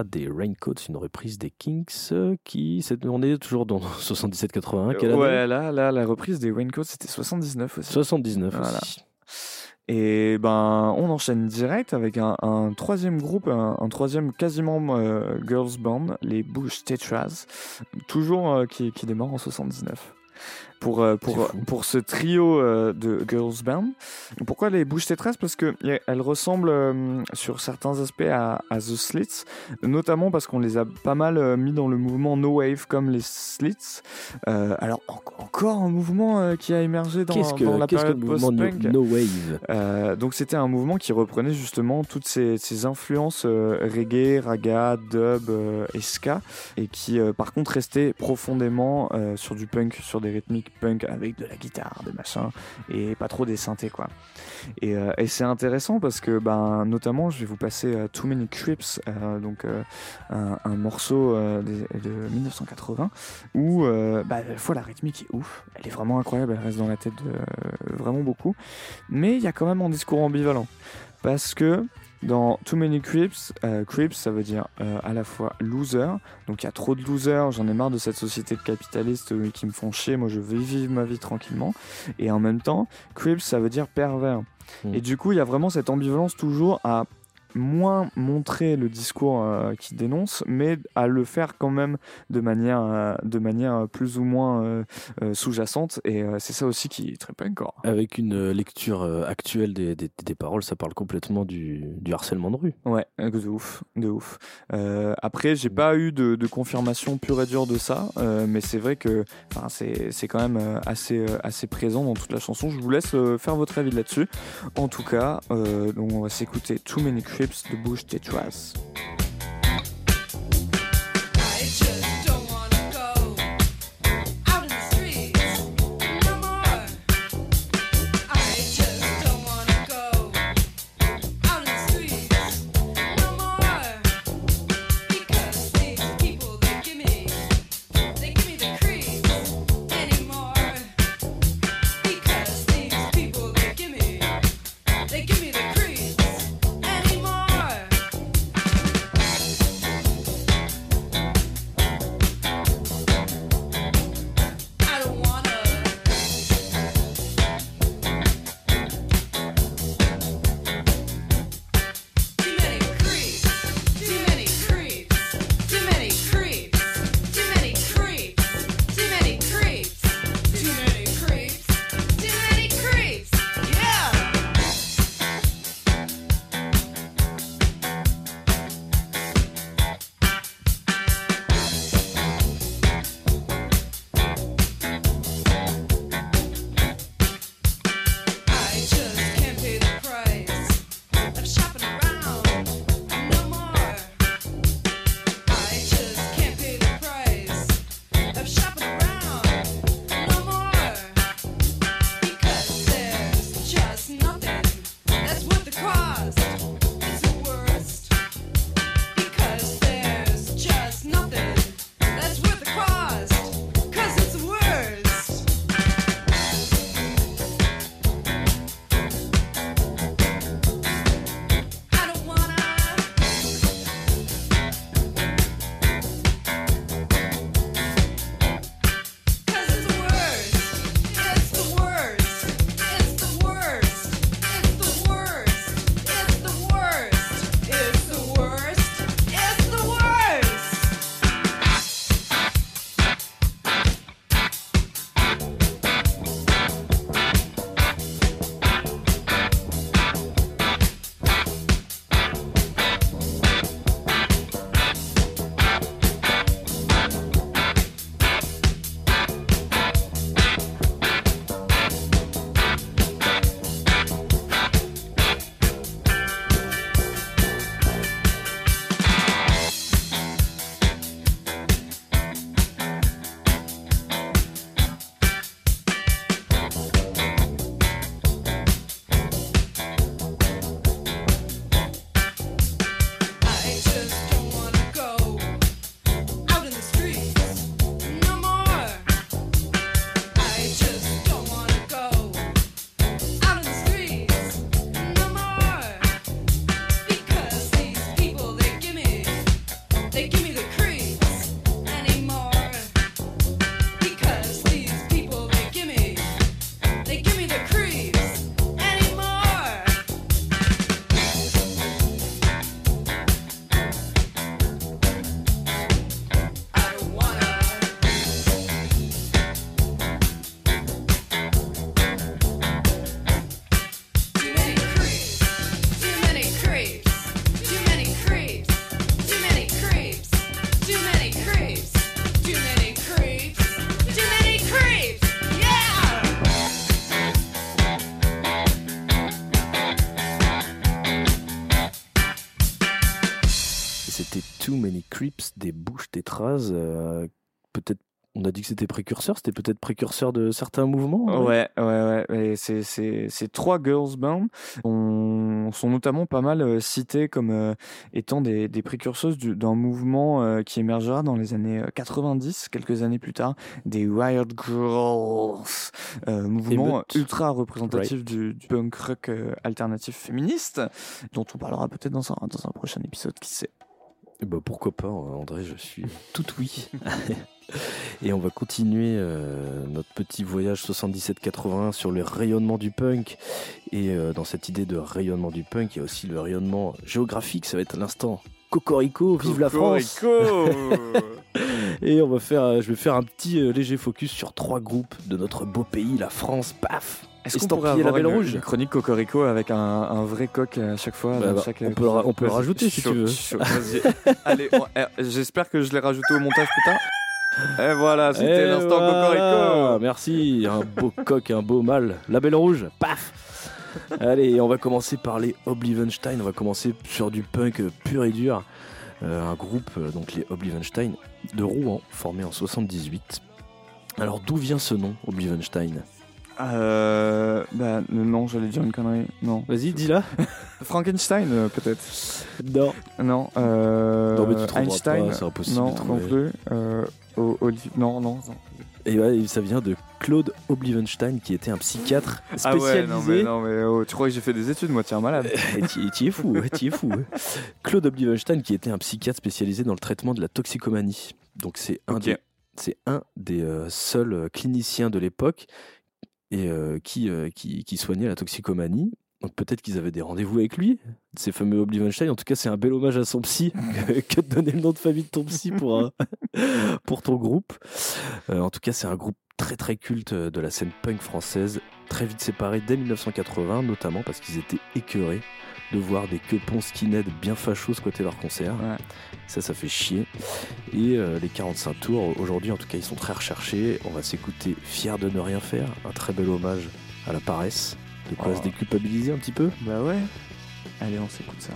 [SPEAKER 8] Des Raincoats, une reprise des Kings euh, qui. c'est- On est toujours dans 77-81. Quelle année
[SPEAKER 7] ouais, là, là, la reprise des Raincoats, c'était 79 aussi.
[SPEAKER 8] 79
[SPEAKER 7] Voilà.
[SPEAKER 8] aussi.
[SPEAKER 7] Et ben, on enchaîne direct avec un, un troisième groupe, un, un troisième quasiment euh, girls band, les Bush Tetras, toujours euh, qui, qui démarre en 79. Pour, euh, pour, pour ce trio euh, de girls band. Pourquoi les Bush Tetras Parce qu'elles ressemblent euh, sur certains aspects à, à The Slits, notamment parce qu'on les a pas mal mis dans le mouvement No Wave comme les Slits. Euh, alors, en- encore un mouvement qui a émergé dans,
[SPEAKER 8] Qu'est-ce que,
[SPEAKER 7] dans la
[SPEAKER 8] qu'est-ce que le
[SPEAKER 7] période
[SPEAKER 8] mouvement no,
[SPEAKER 7] post-punk.
[SPEAKER 8] no Wave?
[SPEAKER 7] Euh, donc c'était un mouvement qui reprenait justement toutes ces, ces influences euh, reggae, raga, dub et ska, et qui par contre restait profondément sur du punk, sur des rythmiques punk avec de la guitare, des machins, et pas trop des synthés quoi. Et, euh, c'est intéressant parce que ben notamment je vais vous passer euh, Too Many Crips, euh, donc un, morceau de 1980 où bah, fois la rythmique est ouf, elle est vraiment incroyable, elle reste dans la tête de vraiment beaucoup, mais il y a quand même un discours ambivalent. Parce que dans Too Many Crips, euh, Crips ça veut dire euh, à la fois loser, donc il y a trop de losers, j'en ai marre de cette société de capitalistes euh, qui me font chier, moi je veux vivre ma vie tranquillement, et en même temps, Crips ça veut dire pervers.
[SPEAKER 8] Mm.
[SPEAKER 7] Et du coup, il y a vraiment cette ambivalence toujours à moins montrer le discours euh, qui dénonce, mais à le faire quand même de manière, euh, de manière plus ou moins euh, euh, sous-jacente. Et c'est ça aussi qui est très punk. quoi.
[SPEAKER 8] Avec une lecture actuelle des, des- des paroles, ça parle complètement du, du harcèlement de rue.
[SPEAKER 7] Ouais, de ouf, de ouf. Après, j'ai pas eu de, de confirmation pure et dure de ça, mais c'est vrai que c'est quand même assez, assez présent dans toute la chanson. Je vous laisse faire votre avis là-dessus. En tout cas, donc on va s'écouter Too Many Crips de Bush Tetras.
[SPEAKER 13] I
[SPEAKER 8] Des Bouches Tétras. euh, peut-être, on a dit que c'était précurseur, c'était peut-être précurseur de certains mouvements.
[SPEAKER 14] Ouais, ouais, ouais. Et c'est, c'est, ces trois girls band on- sont notamment pas mal euh, citées comme euh, étant des, des précurseuses du- d'un mouvement euh, qui émergera dans les années euh, 90, quelques années plus tard, des Riot Girls, mouvement ultra représentatif du, du punk rock alternatif féministe, dont on parlera peut-être dans un, dans un prochain épisode, qui sait?
[SPEAKER 8] Ben, pourquoi pas, André, je suis tout oui. Et on va continuer euh, notre petit voyage 77-81 sur le rayonnement du punk. Et euh, dans cette idée de rayonnement du punk, il y a aussi le rayonnement géographique. Ça va être l'instant Cocorico, vive la France Et on va faire, euh, je vais faire un petit euh, léger focus sur trois groupes de notre beau pays, la France. Paf
[SPEAKER 14] Est-ce qu'on pourrait
[SPEAKER 8] Estampillé
[SPEAKER 14] avoir
[SPEAKER 8] label
[SPEAKER 14] une,
[SPEAKER 8] rouge
[SPEAKER 14] une chronique Cocorico avec un, un vrai coq à chaque fois
[SPEAKER 8] Bah, bah,
[SPEAKER 14] chaque
[SPEAKER 8] on peut le ra- on peut le
[SPEAKER 14] Vas-y,
[SPEAKER 8] rajouter si
[SPEAKER 14] chaud,
[SPEAKER 8] tu veux.
[SPEAKER 14] chaud. Allez, eh, j'espère que je l'ai rajouté au montage plus tard. Et voilà, c'était
[SPEAKER 8] Et
[SPEAKER 14] l'instant
[SPEAKER 8] voilà,
[SPEAKER 14] Cocorico.
[SPEAKER 8] Merci, un beau coq, un beau mâle. Label rouge, paf Allez, on va commencer par les Oblivenstein. On va commencer sur du punk pur et dur. Euh, un groupe, euh, donc les Oblivenstein, de Rouen, formé en 78. Alors, d'où vient ce nom, Oblivenstein?
[SPEAKER 14] Euh, bah non, j'allais dire une connerie. Non.
[SPEAKER 8] Vas-y, dis-la.
[SPEAKER 14] Frankenstein, euh, peut-être.
[SPEAKER 8] Non.
[SPEAKER 14] Non. Euh,
[SPEAKER 8] Non, mais tu
[SPEAKER 14] Einstein.
[SPEAKER 8] pas, impossible
[SPEAKER 14] Non, non plus. Euh, Non, non. non.
[SPEAKER 8] Et ouais, ça vient de Claude Oblivenstein, qui était un psychiatre
[SPEAKER 14] Ah ouais,
[SPEAKER 8] spécialisé.
[SPEAKER 14] non mais, non, mais oh, tu crois que j'ai fait des études, moi, tiens, malade.
[SPEAKER 8] T'y es fou, t'y es fou. Claude Oblivenstein, qui était un psychiatre spécialisé dans le traitement de la toxicomanie. Donc c'est un des, c'est un des euh, seuls euh, cliniciens de l'époque et euh, qui, euh, qui, qui soignait la toxicomanie. Donc peut-être qu'ils avaient des rendez-vous avec lui, ces fameux Oblivenstein. En tout cas, c'est un bel hommage à son psy que- que de donner le nom de famille de ton psy pour, un- pour ton groupe. Euh, en tout cas, c'est un groupe très très culte euh, de la scène punk française, très vite séparé dès 1980, notamment parce qu'ils étaient écœurés de voir des quepons skinhead bien fachos squatter leur concert.
[SPEAKER 14] Ouais.
[SPEAKER 8] Ça, ça fait chier. Et euh, les 45 tours, aujourd'hui, en tout cas, ils sont très recherchés. On va s'écouter Fier de ne rien faire, un très bel hommage à la paresse. De quoi
[SPEAKER 14] Oh.
[SPEAKER 8] se déculpabiliser un petit peu
[SPEAKER 14] Bah ouais. Allez, on s'écoute ça.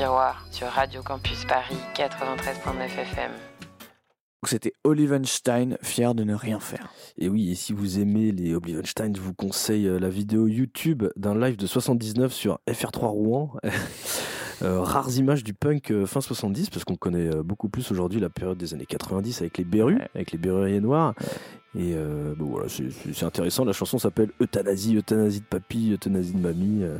[SPEAKER 11] Tiroir sur Radio Campus Paris 93.9 FM.
[SPEAKER 14] C'était Olivenstein, fier de ne rien faire.
[SPEAKER 8] Et oui, et si vous aimez les Oblivenstein, je vous conseille euh, la vidéo YouTube d'un live de 79 sur FR3 Rouen. Euh, rares images du punk euh, fin 70, parce qu'on connaît euh, beaucoup plus aujourd'hui la période des années 90 avec les Berus,
[SPEAKER 14] Ouais.
[SPEAKER 8] avec les Berruriers Noirs. Et euh, bon, voilà, c'est- intéressant. La chanson s'appelle Euthanasie, Euthanasie de papy, Euthanasie de mamie. euh,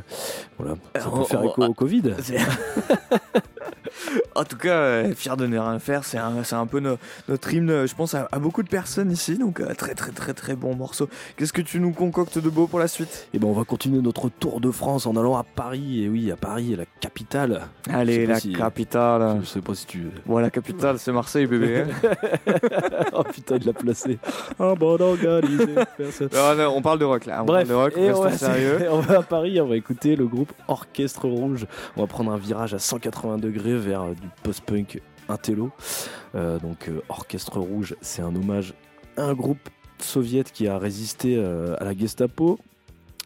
[SPEAKER 8] voilà, ça
[SPEAKER 14] Euh,
[SPEAKER 8] peut
[SPEAKER 14] on-
[SPEAKER 8] faire
[SPEAKER 14] on-
[SPEAKER 8] écho au Covid.
[SPEAKER 7] En tout cas, euh, fier de ne rien faire, c'est un, un peu no- notre hymne, je pense, à, à beaucoup de personnes ici. Donc, euh, très, très, très, très bon morceau. Qu'est-ce que tu nous concoctes de beau pour la suite?
[SPEAKER 8] Et ben on va continuer notre tour de France en allant à Paris. Et oui, à Paris, la capitale.
[SPEAKER 7] Allez, la
[SPEAKER 8] si-
[SPEAKER 7] capitale.
[SPEAKER 8] Je sais pas si tu.
[SPEAKER 7] Bon, la capitale, c'est Marseille, bébé. hein.
[SPEAKER 8] oh putain, il l'a placé. Un bon organisé.
[SPEAKER 7] Non, non, on parle de rock là. On
[SPEAKER 8] Bref,
[SPEAKER 7] parle de rock,
[SPEAKER 8] et on va,
[SPEAKER 7] sérieux.
[SPEAKER 8] on va à Paris, on va écouter le groupe Orchestre Rouge. On va prendre un virage à 180 degrés vers du post-punk intello. Euh, donc euh, Orchestre Rouge, c'est un hommage à un groupe soviète qui a résisté euh, à la Gestapo.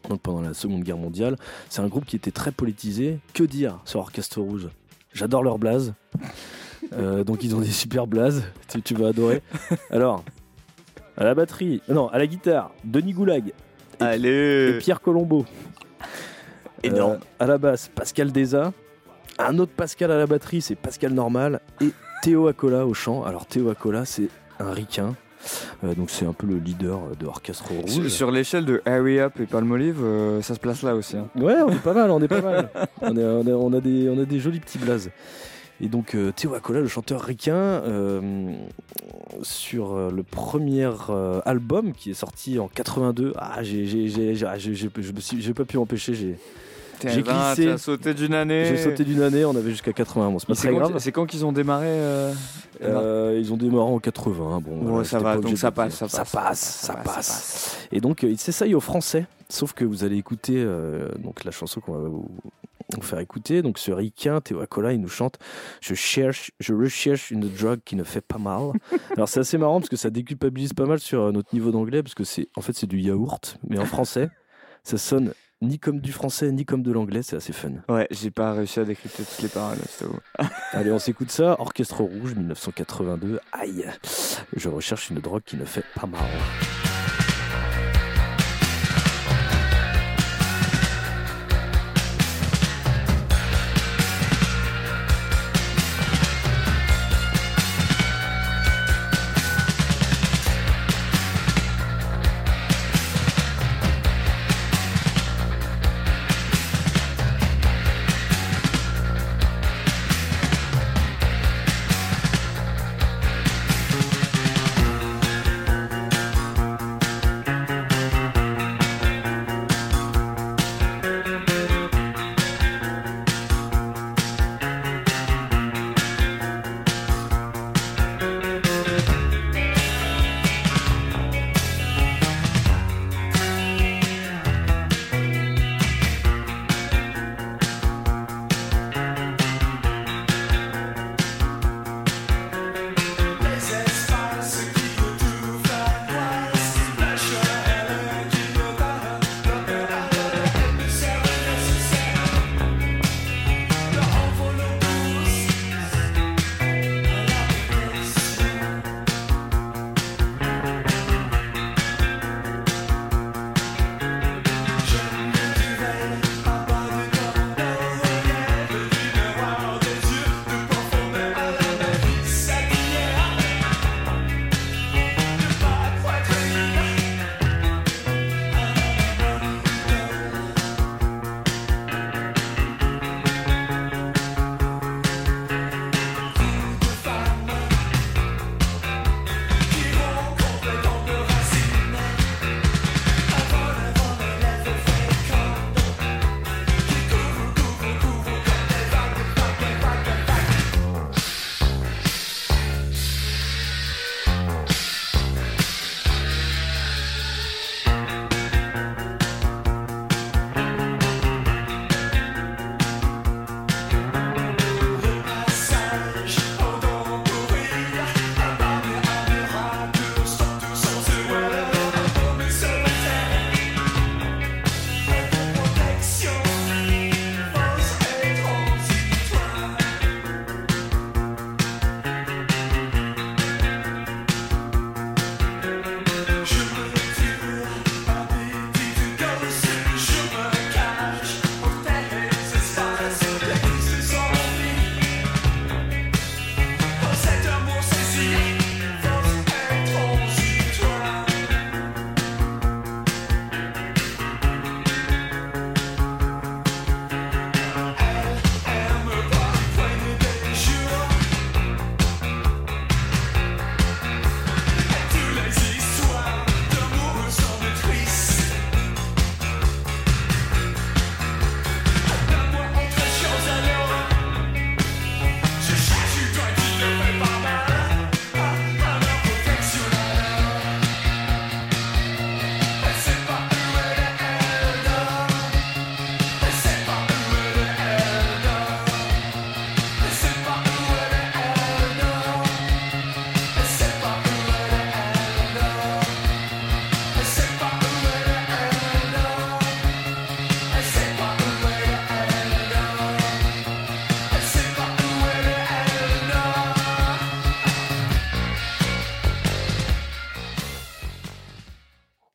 [SPEAKER 8] Donc pendant la Seconde Guerre mondiale, c'est un groupe qui était très politisé. Que dire sur Orchestre Rouge? J'adore leur blaze. Euh, donc ils ont des super blazes, tu, tu vas adorer. Alors, à la batterie, non, à la guitare, Denis Goulag,
[SPEAKER 7] Allez.
[SPEAKER 8] et Pierre Colombo.
[SPEAKER 7] Énorme.
[SPEAKER 8] Euh, à la basse, Pascal Deza. Un autre Pascal à la batterie, c'est Pascal Normal. Et Théo Acola au chant. Alors Théo Acola, c'est un ricain. Euh, donc c'est un peu le leader de Orchestre
[SPEAKER 7] Sur,
[SPEAKER 8] Rouge.
[SPEAKER 7] sur l'échelle de Harry Up et Palmolive, euh, ça se place là aussi. hein.
[SPEAKER 8] Ouais, on est pas mal, on est pas mal. on, est- on est- on a des, on a des jolis petits blazes. Et donc euh, Théo Acola, le chanteur ricain, euh, sur euh, le premier euh, album qui est sorti en 82, ah, j'ai, pas pu m'empêcher, j'ai, J'ai glissé.
[SPEAKER 7] sauté d'une année.
[SPEAKER 8] j'ai sauté d'une année, on avait jusqu'à 80, bon c'est pas très
[SPEAKER 7] quand,
[SPEAKER 8] grave.
[SPEAKER 7] c'est quand qu'ils ont démarré euh,
[SPEAKER 8] Euh, ils ont démarré en 80. Bon,
[SPEAKER 7] Ouais,
[SPEAKER 8] voilà,
[SPEAKER 7] ça va, donc ça passe, ça
[SPEAKER 8] ça
[SPEAKER 7] passe,
[SPEAKER 8] passe,
[SPEAKER 7] ça passe, ça
[SPEAKER 8] passe. Et donc, euh, il s'essaye au français, sauf que vous allez écouter donc la chanson qu'on va vous, vous faire écouter. Donc, ce ricain, Théo Acola, il nous chante Je cherche, je recherche une drogue qui ne fait pas mal. Alors, c'est assez marrant parce que ça déculpabilise pas mal sur notre niveau d'anglais, parce que c'est en fait, c'est du yaourt, mais en français, ça sonne ni comme du français, ni comme de l'anglais, c'est assez fun.
[SPEAKER 7] Ouais, j'ai pas réussi à décrypter toutes les paroles.
[SPEAKER 8] Allez, on s'écoute ça. Orchestre Rouge, 1982. Aïe, je recherche une drogue qui ne fait pas mal.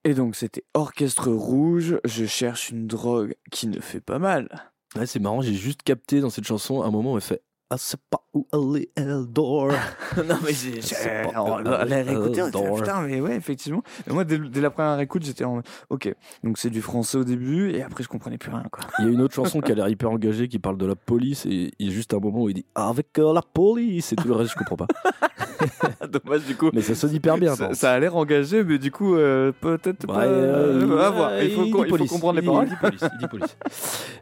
[SPEAKER 7] Et donc c'était Orchestre Rouge, je cherche une drogue qui ne fait pas mal.
[SPEAKER 8] Ouais, c'est marrant, j'ai juste capté dans cette chanson un moment où elle fait Ah, c'est pas où aller, Eldor.
[SPEAKER 7] non mais j'ai
[SPEAKER 8] C'est
[SPEAKER 7] on là,
[SPEAKER 8] Eldor.
[SPEAKER 7] putain mais ouais effectivement. Mais moi dès, dès la première écoute j'étais en ok donc c'est du français au début et après je comprenais plus rien quoi.
[SPEAKER 8] Il y a une autre chanson qui a l'air hyper engagée qui parle de la police et il y a juste un moment où il dit Avec la police et tout le reste je comprends pas.
[SPEAKER 7] Dommage du coup.
[SPEAKER 8] Mais ça sonne hyper bien.
[SPEAKER 7] Ça, ça a l'air engagé mais du coup euh, peut-être pas.
[SPEAKER 8] euh,
[SPEAKER 7] voir. Il faut,
[SPEAKER 8] dit
[SPEAKER 7] qu'on- il faut
[SPEAKER 8] police.
[SPEAKER 7] comprendre les
[SPEAKER 8] Il-
[SPEAKER 7] paroles.
[SPEAKER 8] Il dit police. il dit police.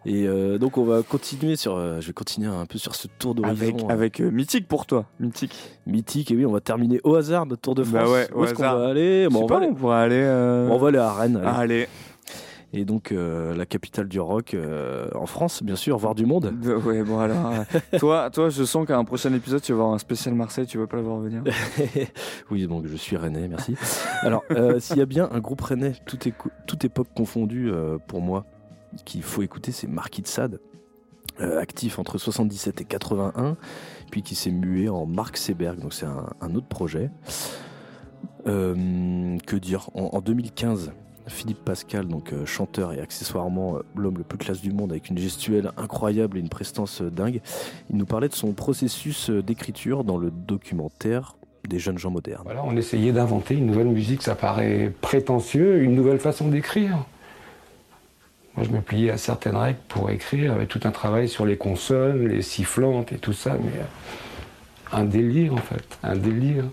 [SPEAKER 8] Et euh, donc on va continuer sur, euh, je vais continuer un peu sur ce tour d'horizon
[SPEAKER 7] Avec, avec euh, mythique pour toi, mythique.
[SPEAKER 8] mythique. Et oui, on va terminer au hasard notre tour de France.
[SPEAKER 7] Bah ouais, au
[SPEAKER 8] Où est-ce qu'on
[SPEAKER 7] hasard.
[SPEAKER 8] va aller Bon, on, va aller,
[SPEAKER 7] on pourrait aller. euh,
[SPEAKER 8] on va aller à Rennes. allez.
[SPEAKER 7] Allez.
[SPEAKER 8] Et donc euh, la capitale du rock euh, en France, bien sûr, voir du monde.
[SPEAKER 7] De- Ouais, bon alors. euh, toi, toi, je sens qu'à un prochain épisode, tu vas avoir un spécial Marseille, tu vas pas le voir venir.
[SPEAKER 8] oui, donc je suis rennais, merci. Alors, euh, s'il y a bien un groupe rennais, toute, éco- toute époque confondue euh, pour moi, qu'il faut écouter, c'est Marquis de Sade, euh, actif entre 77 et 81, puis qui s'est mué en Marc Seberg, donc c'est un, autre projet. Euh, que dire? En, en 2015, Philippe Pascal, donc euh, chanteur et accessoirement l'homme le plus classe du monde, avec une gestuelle incroyable et une prestance dingue, il nous parlait de son processus d'écriture dans le documentaire des jeunes gens modernes.
[SPEAKER 15] Voilà, on essayait d'inventer une nouvelle musique, ça paraît prétentieux, une nouvelle façon d'écrire. Moi, je me pliais à certaines règles pour écrire, avec tout un travail sur les consonnes, les sifflantes et tout ça, mais euh, un délire en fait, un délire.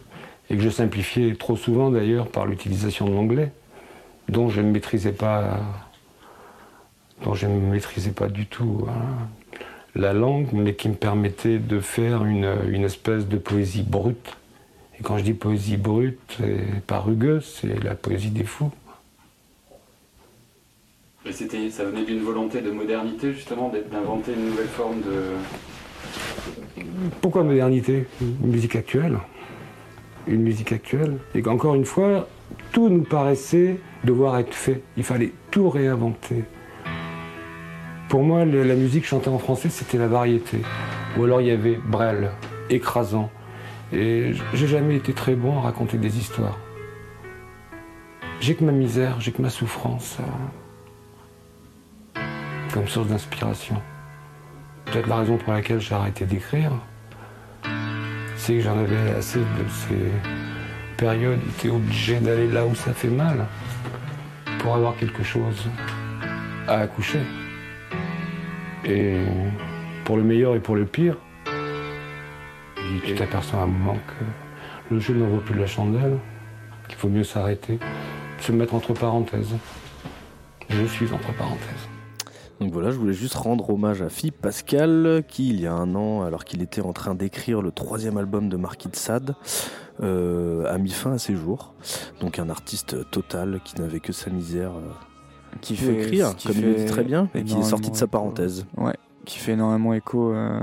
[SPEAKER 15] Et que je simplifiais trop souvent d'ailleurs par l'utilisation de l'anglais, dont je ne maîtrisais pas, dont je ne maîtrisais pas du tout voilà, la langue, mais qui me permettait de faire une, une espèce de poésie brute. Et quand je dis poésie brute et pas rugueuse, c'est la poésie des fous.
[SPEAKER 16] Ça venait d'une volonté de modernité, justement, d'inventer une nouvelle forme de.
[SPEAKER 15] Pourquoi modernité? Une musique actuelle. Une musique actuelle. Et encore une fois, tout nous paraissait devoir être fait. Il fallait tout réinventer. Pour moi, la musique chantée en français, c'était la variété. Ou alors il y avait Brel, écrasant. Et j'ai jamais été très bon à raconter des histoires. J'ai que ma misère, j'ai que ma souffrance euh, comme source d'inspiration. Peut-être la raison pour laquelle j'ai arrêté d'écrire, c'est que j'en avais assez de ces périodes où tu es obligé d'aller là où ça fait mal pour avoir quelque chose à accoucher. Et pour le meilleur et pour le pire, et tu t'aperçois à un moment que le jeu n'en vaut plus la chandelle, qu'il faut mieux s'arrêter, se mettre entre parenthèses. Je suis entre parenthèses.
[SPEAKER 8] Donc voilà, je voulais juste rendre hommage à Philippe Pascal, qui il y a un an, alors qu'il était en train d'écrire le troisième album de Marquis de Sade, euh, a mis fin à ses jours. Donc un artiste total qui n'avait que sa misère, euh,
[SPEAKER 7] Qui
[SPEAKER 8] peut écrire,
[SPEAKER 7] qui
[SPEAKER 8] comme il le
[SPEAKER 7] fait
[SPEAKER 8] dit très bien, et qui est sorti de sa
[SPEAKER 7] énormément
[SPEAKER 8] parenthèse.
[SPEAKER 7] Ouais, qui fait énormément écho euh,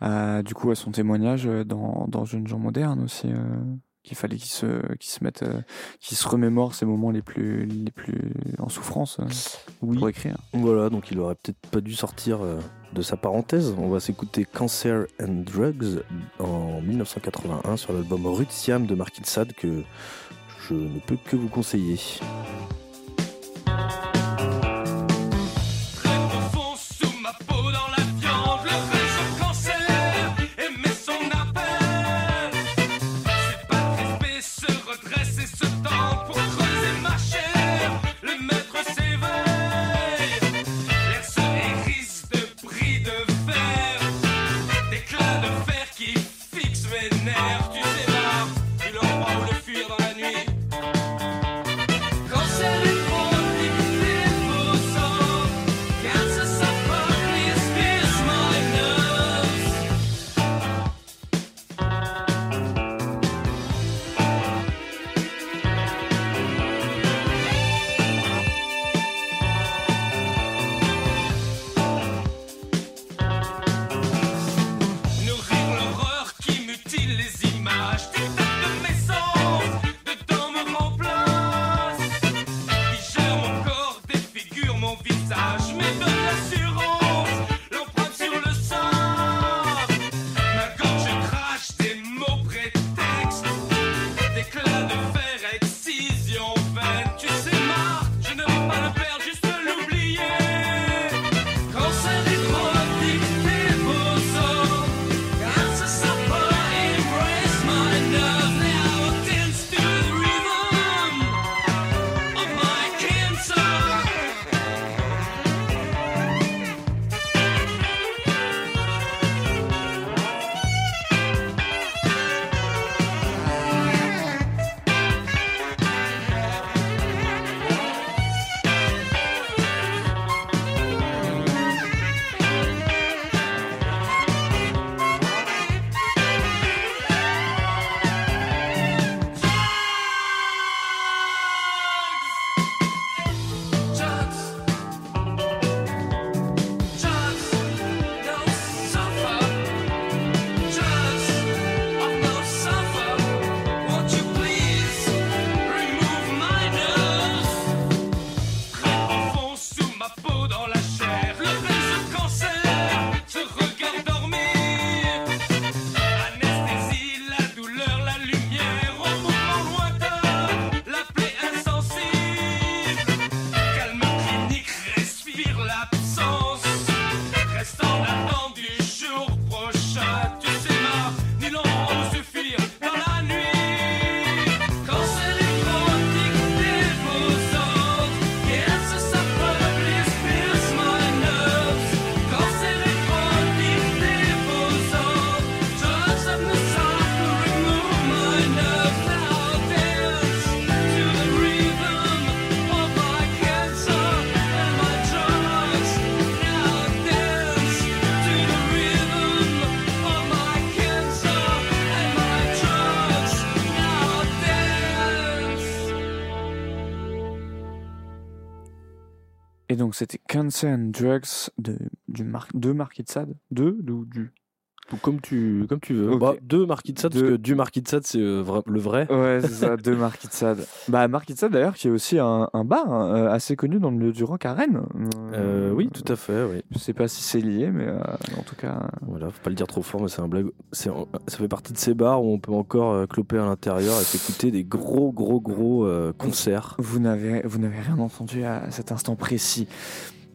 [SPEAKER 7] à, du coup à son témoignage euh, dans, dans Jeunes gens modernes aussi. Qu'il fallait qu'il se, qu'il se mette, euh, qu'il se remémore ces moments les plus, les plus en souffrance euh,
[SPEAKER 8] Oui.
[SPEAKER 7] pour écrire.
[SPEAKER 8] Voilà, donc il aurait peut-être pas dû sortir euh, de sa parenthèse. On va s'écouter Cancer and Drugs en 1981 sur l'album Rue de Siam de Marquis de Sade que je ne peux que vous conseiller.
[SPEAKER 7] And Drugs de, du mar de Marquis de Sade? De, ou du?
[SPEAKER 8] Comme tu, comme tu veux.
[SPEAKER 7] Ok.
[SPEAKER 8] Bah, deux Marquis de Sade, parce que du Marquis de Sade, c'est euh, vra- le vrai.
[SPEAKER 7] Ouais, c'est ça, de Marquis de Sade. Bah, Marquis de Sade, d'ailleurs, qui est aussi un, un bar hein, euh, assez connu dans le milieu du rock à Rennes.
[SPEAKER 8] Euh, oui, tout à fait, oui.
[SPEAKER 7] Je sais pas si c'est lié, mais euh, en tout cas.
[SPEAKER 8] Voilà, faut pas le dire trop fort, mais c'est un blague. C'est, ça fait partie de ces bars où on peut encore euh, cloper à l'intérieur et s'écouter des gros, gros, gros euh, concerts.
[SPEAKER 7] Vous n'avez, vous n'avez rien entendu à cet instant précis.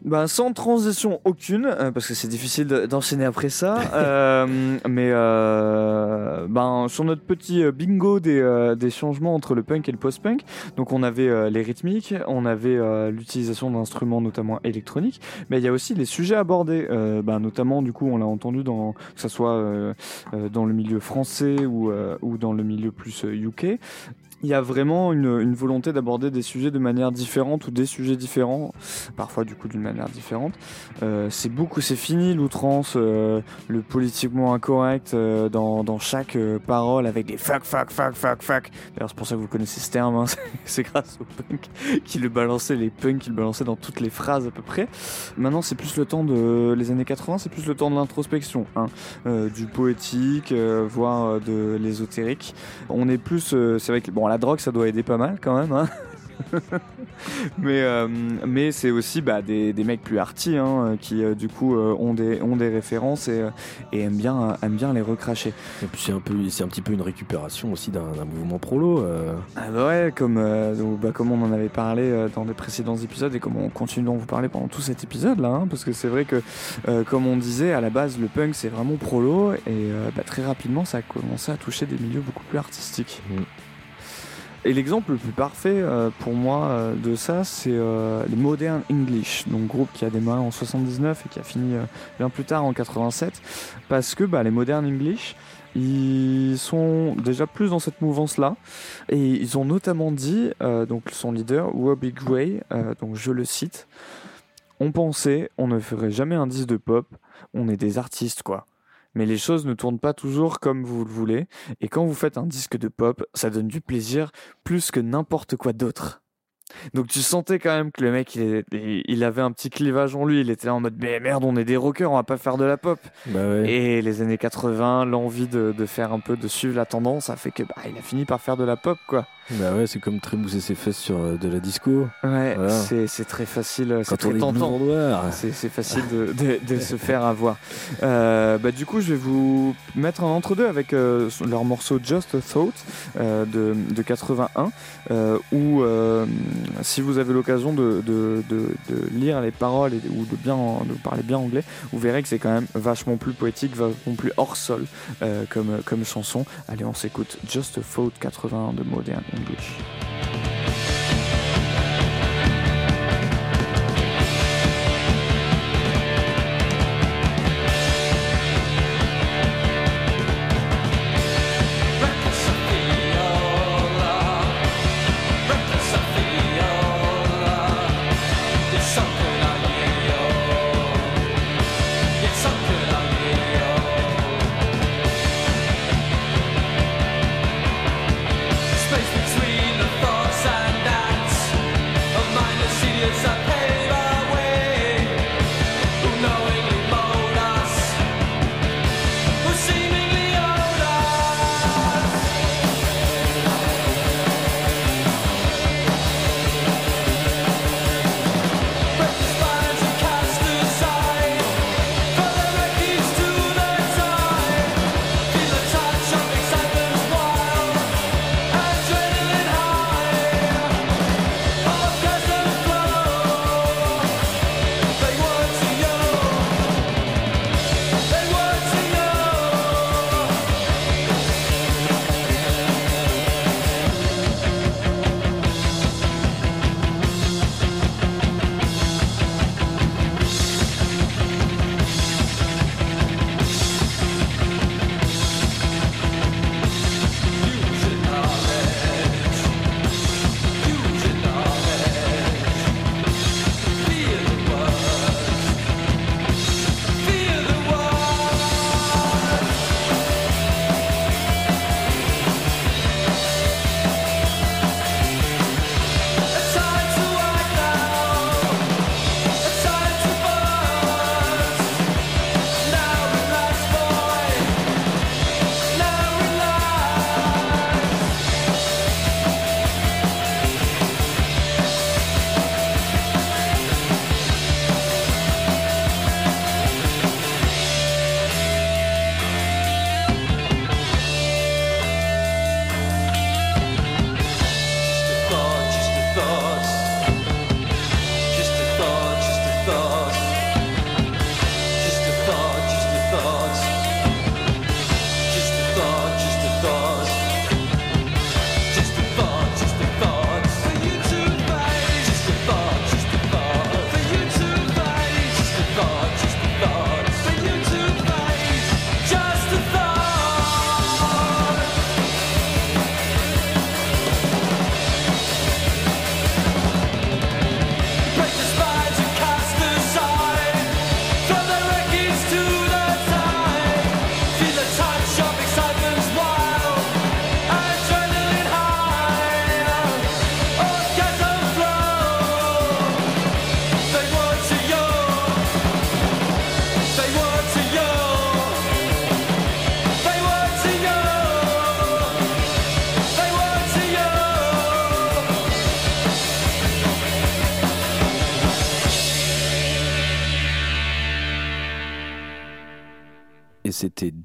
[SPEAKER 7] Ben, sans transition aucune, euh, parce que c'est difficile de- d'enchaîner après ça. euh, mais euh, ben, sur notre petit euh, bingo des, euh, des changements entre le punk et le post-punk, donc on avait les rythmiques, on avait l'utilisation d'instruments notamment électroniques, mais il y a aussi les sujets abordés, euh, ben, notamment du coup on l'a entendu dans que ce soit dans le milieu français ou, euh, ou dans le milieu plus UK il y a vraiment une, volonté d'aborder des sujets de manière différente ou des sujets différents, parfois du coup d'une manière différente. Euh, c'est beaucoup, c'est fini l'outrance, euh, le politiquement incorrect euh, dans, chaque parole avec des fuck, fuck, fuck, fuck, fuck. D'ailleurs, c'est pour ça que vous connaissez ce terme, hein, c'est grâce au punk qui le balançait, les punks qui le balançaient dans toutes les phrases à peu près. Maintenant, c'est plus le temps de les années 80, c'est plus le temps de l'introspection, hein, du poétique, voire de l'ésotérique. On est plus, c'est vrai que bon, la drogue, ça doit aider pas mal quand même. Hein. mais euh, mais c'est aussi bah, des, des mecs plus arty hein, qui euh, du coup euh, ont des ont des références et, et aiment bien aiment bien les recracher.
[SPEAKER 8] Et puis c'est un peu, c'est un petit peu une récupération aussi d'un, mouvement prolo.
[SPEAKER 7] Ah bah ouais, comme, donc, bah, comme on en avait parlé dans des précédents épisodes et comme on continue d'en vous parler pendant tout cet épisode là, hein, parce que c'est vrai que comme on disait à la base le punk c'est vraiment prolo et bah, très rapidement ça a commencé à toucher des milieux beaucoup plus artistiques. Et l'exemple le plus parfait euh, pour moi euh, de ça, c'est euh, les Modern English, donc groupe qui a démarré en 79 et qui a fini bien plus tard en 87, parce que bah, les Modern English, ils sont déjà plus dans cette mouvance-là, et ils ont notamment dit, donc son leader, Robbie Gray, donc je le cite, on pensait, on ne ferait jamais un disque de pop, on est des artistes quoi. Mais les choses ne tournent pas toujours comme vous le voulez. Et quand vous faites un disque de pop, ça donne du plaisir plus que n'importe quoi d'autre. Donc tu sentais quand même que le mec, il, avait un petit clivage en lui. Il était là en mode, mais merde, on est des rockers, on va pas faire de la pop.
[SPEAKER 8] Bah ouais.
[SPEAKER 7] Et les années 80, l'envie de, de faire un peu, de suivre la tendance, a fait que bah, il a fini par faire de la pop, quoi.
[SPEAKER 8] Bah ouais, c'est comme trémousser ses fesses sur euh, de la disco.
[SPEAKER 7] Ouais,
[SPEAKER 8] Voilà.
[SPEAKER 7] c'est c'est très facile, c'est
[SPEAKER 8] Quand on
[SPEAKER 7] très tentant. C'est c'est facile de, de- de se faire avoir. Euh, bah, du coup, je vais vous mettre un entre-deux avec euh, leur morceau Just a Thought euh, de, de 81, euh, où euh, si vous avez l'occasion de, de- lire les paroles et, ou de bien de parler bien anglais, vous verrez que c'est quand même vachement plus poétique, vachement plus hors sol euh, comme, comme chanson. Allez, on s'écoute Just a Thought 81 de Modern English.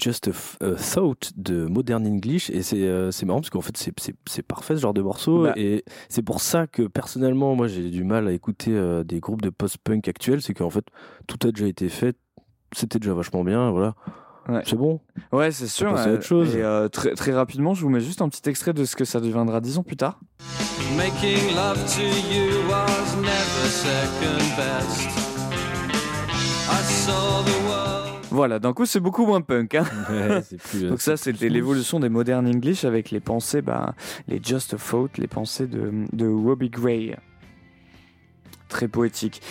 [SPEAKER 8] Just a, F- a Thought de Modern English et c'est euh, c'est marrant parce qu'en fait c'est- c'est c'est parfait ce genre de morceau
[SPEAKER 7] Bah.
[SPEAKER 8] et c'est pour ça que personnellement moi j'ai du mal à écouter euh, des groupes de post-punk actuels c'est qu'en fait tout a déjà été fait c'était déjà vachement bien voilà
[SPEAKER 7] Ouais.
[SPEAKER 8] c'est bon
[SPEAKER 7] Ouais, c'est sûr.
[SPEAKER 8] à
[SPEAKER 7] euh,
[SPEAKER 8] autre chose.
[SPEAKER 7] Et euh, très, très rapidement, je vous mets juste un petit extrait de ce que ça deviendra dix ans plus tard.
[SPEAKER 17] Making love to you was never second best. I saw the world.
[SPEAKER 7] Voilà, d'un coup, c'est beaucoup moins punk. hein.
[SPEAKER 8] Ouais, c'est plus, euh,
[SPEAKER 7] Donc ça, c'était l'évolution des modern English avec les pensées, bah, les Just a Thought, les pensées de, de Robbie Gray. Très poétique.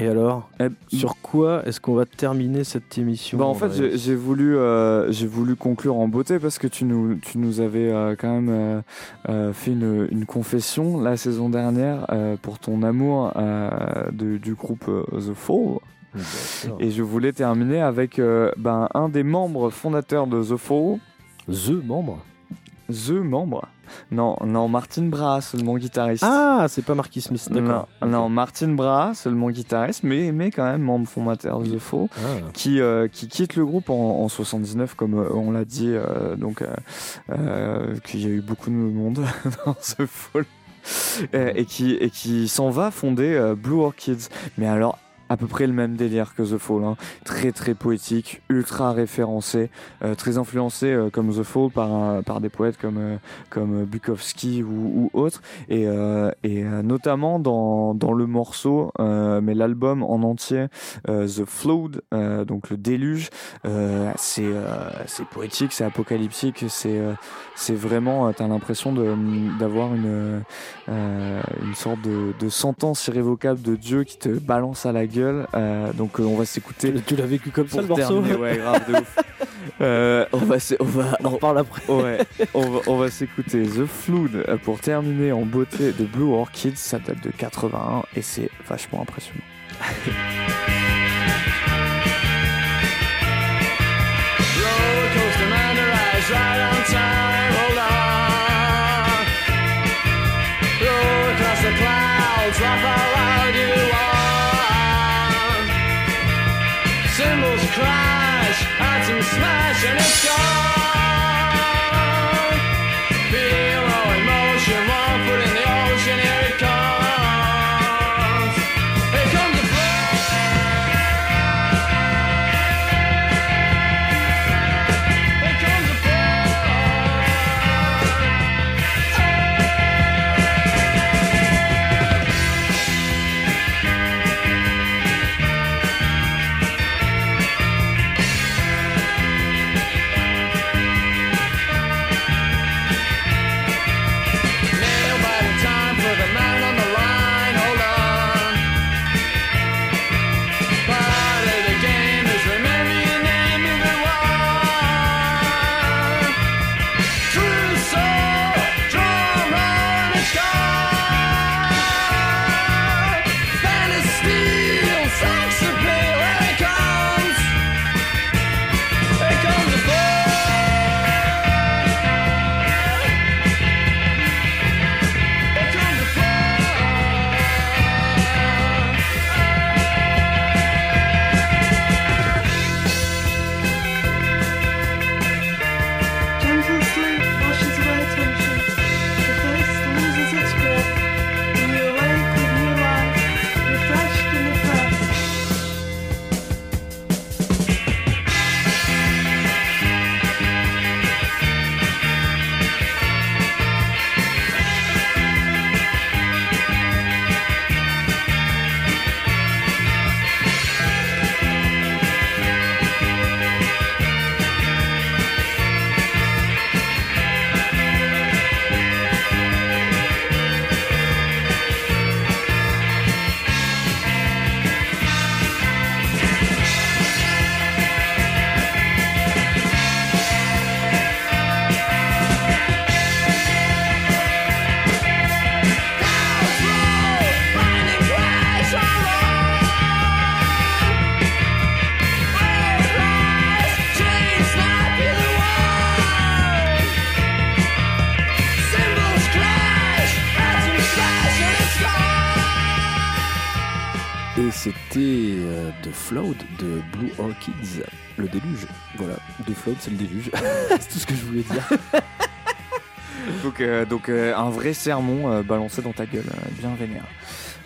[SPEAKER 8] et alors
[SPEAKER 7] Eh,
[SPEAKER 8] sur quoi est-ce qu'on va terminer cette émission
[SPEAKER 7] Bah en fait, j'ai voulu, euh, j'ai voulu conclure en beauté parce que tu nous, tu nous avais euh, quand même euh, euh, fait une, une confession la saison dernière euh, pour ton amour euh, de- du groupe euh, The Fall. Et je voulais terminer avec euh, ben, un des membres fondateurs de The Fall.
[SPEAKER 8] The membre
[SPEAKER 7] The membre Non, non, Martin Bras, seulement guitariste.
[SPEAKER 8] ah c'est pas Marquis Smith
[SPEAKER 7] non,
[SPEAKER 8] d'accord
[SPEAKER 7] non, Martin Bras, seulement guitariste, mais, mais quand même membre fondateur de The Fall.
[SPEAKER 8] Ah.
[SPEAKER 7] qui, euh, qui quitte le groupe en, en 79, comme euh, on l'a dit, euh, donc qu'il y a eu beaucoup de monde dans fall, Euh, et qui, et qui s'en va fonder Blue Orchids. Mais alors, à peu près le même délire que The Fall, hein. très très poétique, ultra référencé, euh, très influencé euh, comme The Fall par, un- par des poètes comme, euh, comme euh, Bukowski ou, ou autres, et, euh, et euh, notamment dans, dans le morceau, euh, mais l'album en entier, euh, The Flood, euh, donc le déluge, euh, c'est euh, c'est poétique, c'est apocalyptique, c'est euh, c'est vraiment, euh, t'as l'impression d'avoir une, euh, une sorte de, de sentence irrévocable de Dieu qui te balance à la gueule. Euh, donc euh, on va s'écouter.
[SPEAKER 8] tu, tu l'as vécu comme ça
[SPEAKER 7] Pour
[SPEAKER 8] le morceau
[SPEAKER 7] terminer, ouais, grave de ouf. Euh, on va, s'é- on va,
[SPEAKER 8] on en reparle après
[SPEAKER 7] Ouais, on va, on va s'écouter The Flood pour terminer en beauté de Blue Orchids. Ça date de 81 et c'est vachement impressionnant.
[SPEAKER 17] Roller coaster man arrives right on time.
[SPEAKER 8] C'est le déluge. c'est tout ce que je voulais dire.
[SPEAKER 7] Donc, euh, donc euh, un vrai sermon euh, balancé dans ta gueule, bien vénère.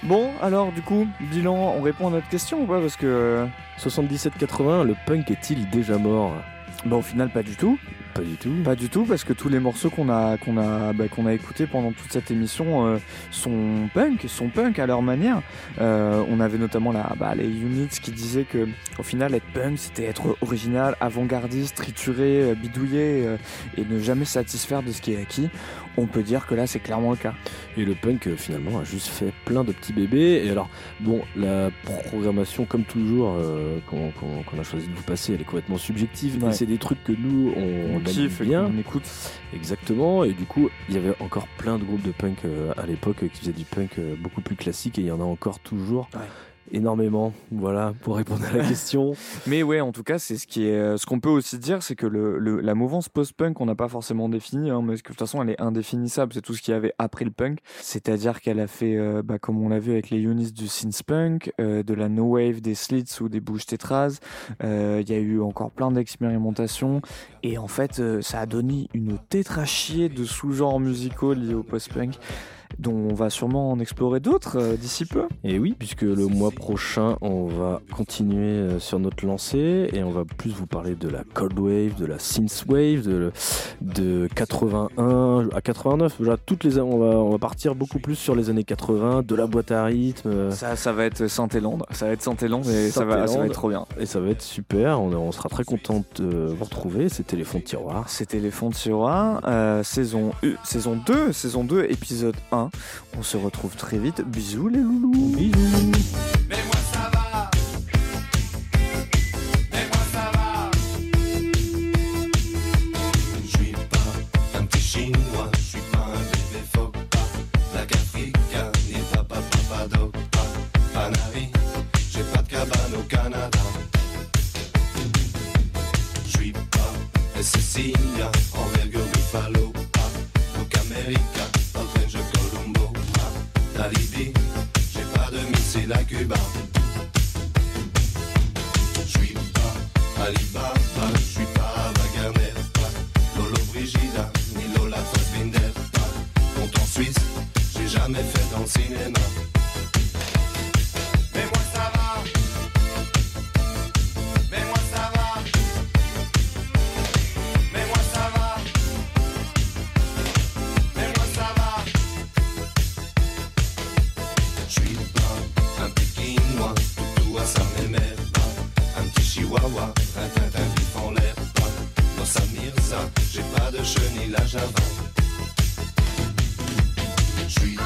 [SPEAKER 7] Bon, alors du coup, bilan, on répond à notre question ou pas Parce que. euh,
[SPEAKER 8] 77-80, le punk est-il déjà mort?
[SPEAKER 7] Bah au final pas du tout.
[SPEAKER 8] Pas du tout.
[SPEAKER 7] Pas du tout parce que tous les morceaux qu'on a qu'on a bah, qu'on a écoutés pendant toute cette émission euh, sont punk, sont punk à leur manière. Euh, on avait notamment la, bah, les units qui disaient que au final être punk c'était être original, avant-gardiste, trituré, euh, bidouillé et ne jamais satisfaire de ce qui est acquis. On peut dire que là c'est clairement le cas.
[SPEAKER 8] Et le punk euh, finalement a juste fait plein de petits bébés. Et alors, bon, la programmation, comme toujours, euh, qu'on a choisi de vous passer, elle est complètement subjective.
[SPEAKER 7] Ouais.
[SPEAKER 8] C'est des trucs que nous, on,
[SPEAKER 7] On kiffe
[SPEAKER 8] bien.
[SPEAKER 7] qu'on écoute.
[SPEAKER 8] Exactement. Et du coup, il y avait encore plein de groupes de punk euh, à l'époque euh, qui faisaient du punk beaucoup plus classique. Et il y en a encore toujours. Énormément, voilà, pour répondre à la question.
[SPEAKER 7] Mais ouais, en tout cas, c'est ce qui est, euh, ce qu'on peut aussi dire, c'est que le, le- la mouvance post-punk, on n'a pas forcément défini, hein, mais que de toute façon, elle est indéfinissable. C'est tout ce qu'il y avait après le punk. C'est-à-dire qu'elle a fait, euh, bah, comme on l'a vu avec les units du synth punk, euh, de la no wave, des slits ou des bouches tétras. Euh, Il y a eu encore plein d'expérimentations. Et en fait, ça a donné une tétrachier de sous-genres musicaux liés au post-punk, dont on va sûrement en explorer d'autres euh, d'ici peu.
[SPEAKER 8] Et oui, puisque le mois prochain, on va continuer euh, sur notre lancée et on va plus vous parler de la cold wave, de la synth wave, de, de 81 à 89. Déjà, toutes les, on va, on va partir beaucoup plus sur les années 80, de la boîte à rythme.
[SPEAKER 7] Ça, ça va être Saint-Éland. Ça va être Saint-Éland et ça va, ça va être trop bien.
[SPEAKER 8] Et ça va être super. On, on sera très content de vous retrouver. C'était les fonds de tiroir.
[SPEAKER 7] C'était les fonds de tiroir, euh, saison, saison 2, saison 2, épisode 1. On se retrouve très vite. Bisous les loulous.
[SPEAKER 8] Bisous.
[SPEAKER 13] Mais moi ça va. Mais moi ça va.
[SPEAKER 18] Je suis pas un petit chinois, je suis pas un bébé phoque, pas black africain, ni papa papado, pas panari, j'ai pas de cabane au Canada. Je suis pas un Sicilien, envergure Buffalo, pas Book America, j'ai pas de missile à Cuba. Je suis pas Alibaba, je suis pas Wagner, Lolo Brigida, ni Lola Fassbinder, pas en Suisse, j'ai jamais fait dans le cinéma.
[SPEAKER 13] chenille à Java.
[SPEAKER 18] Je suis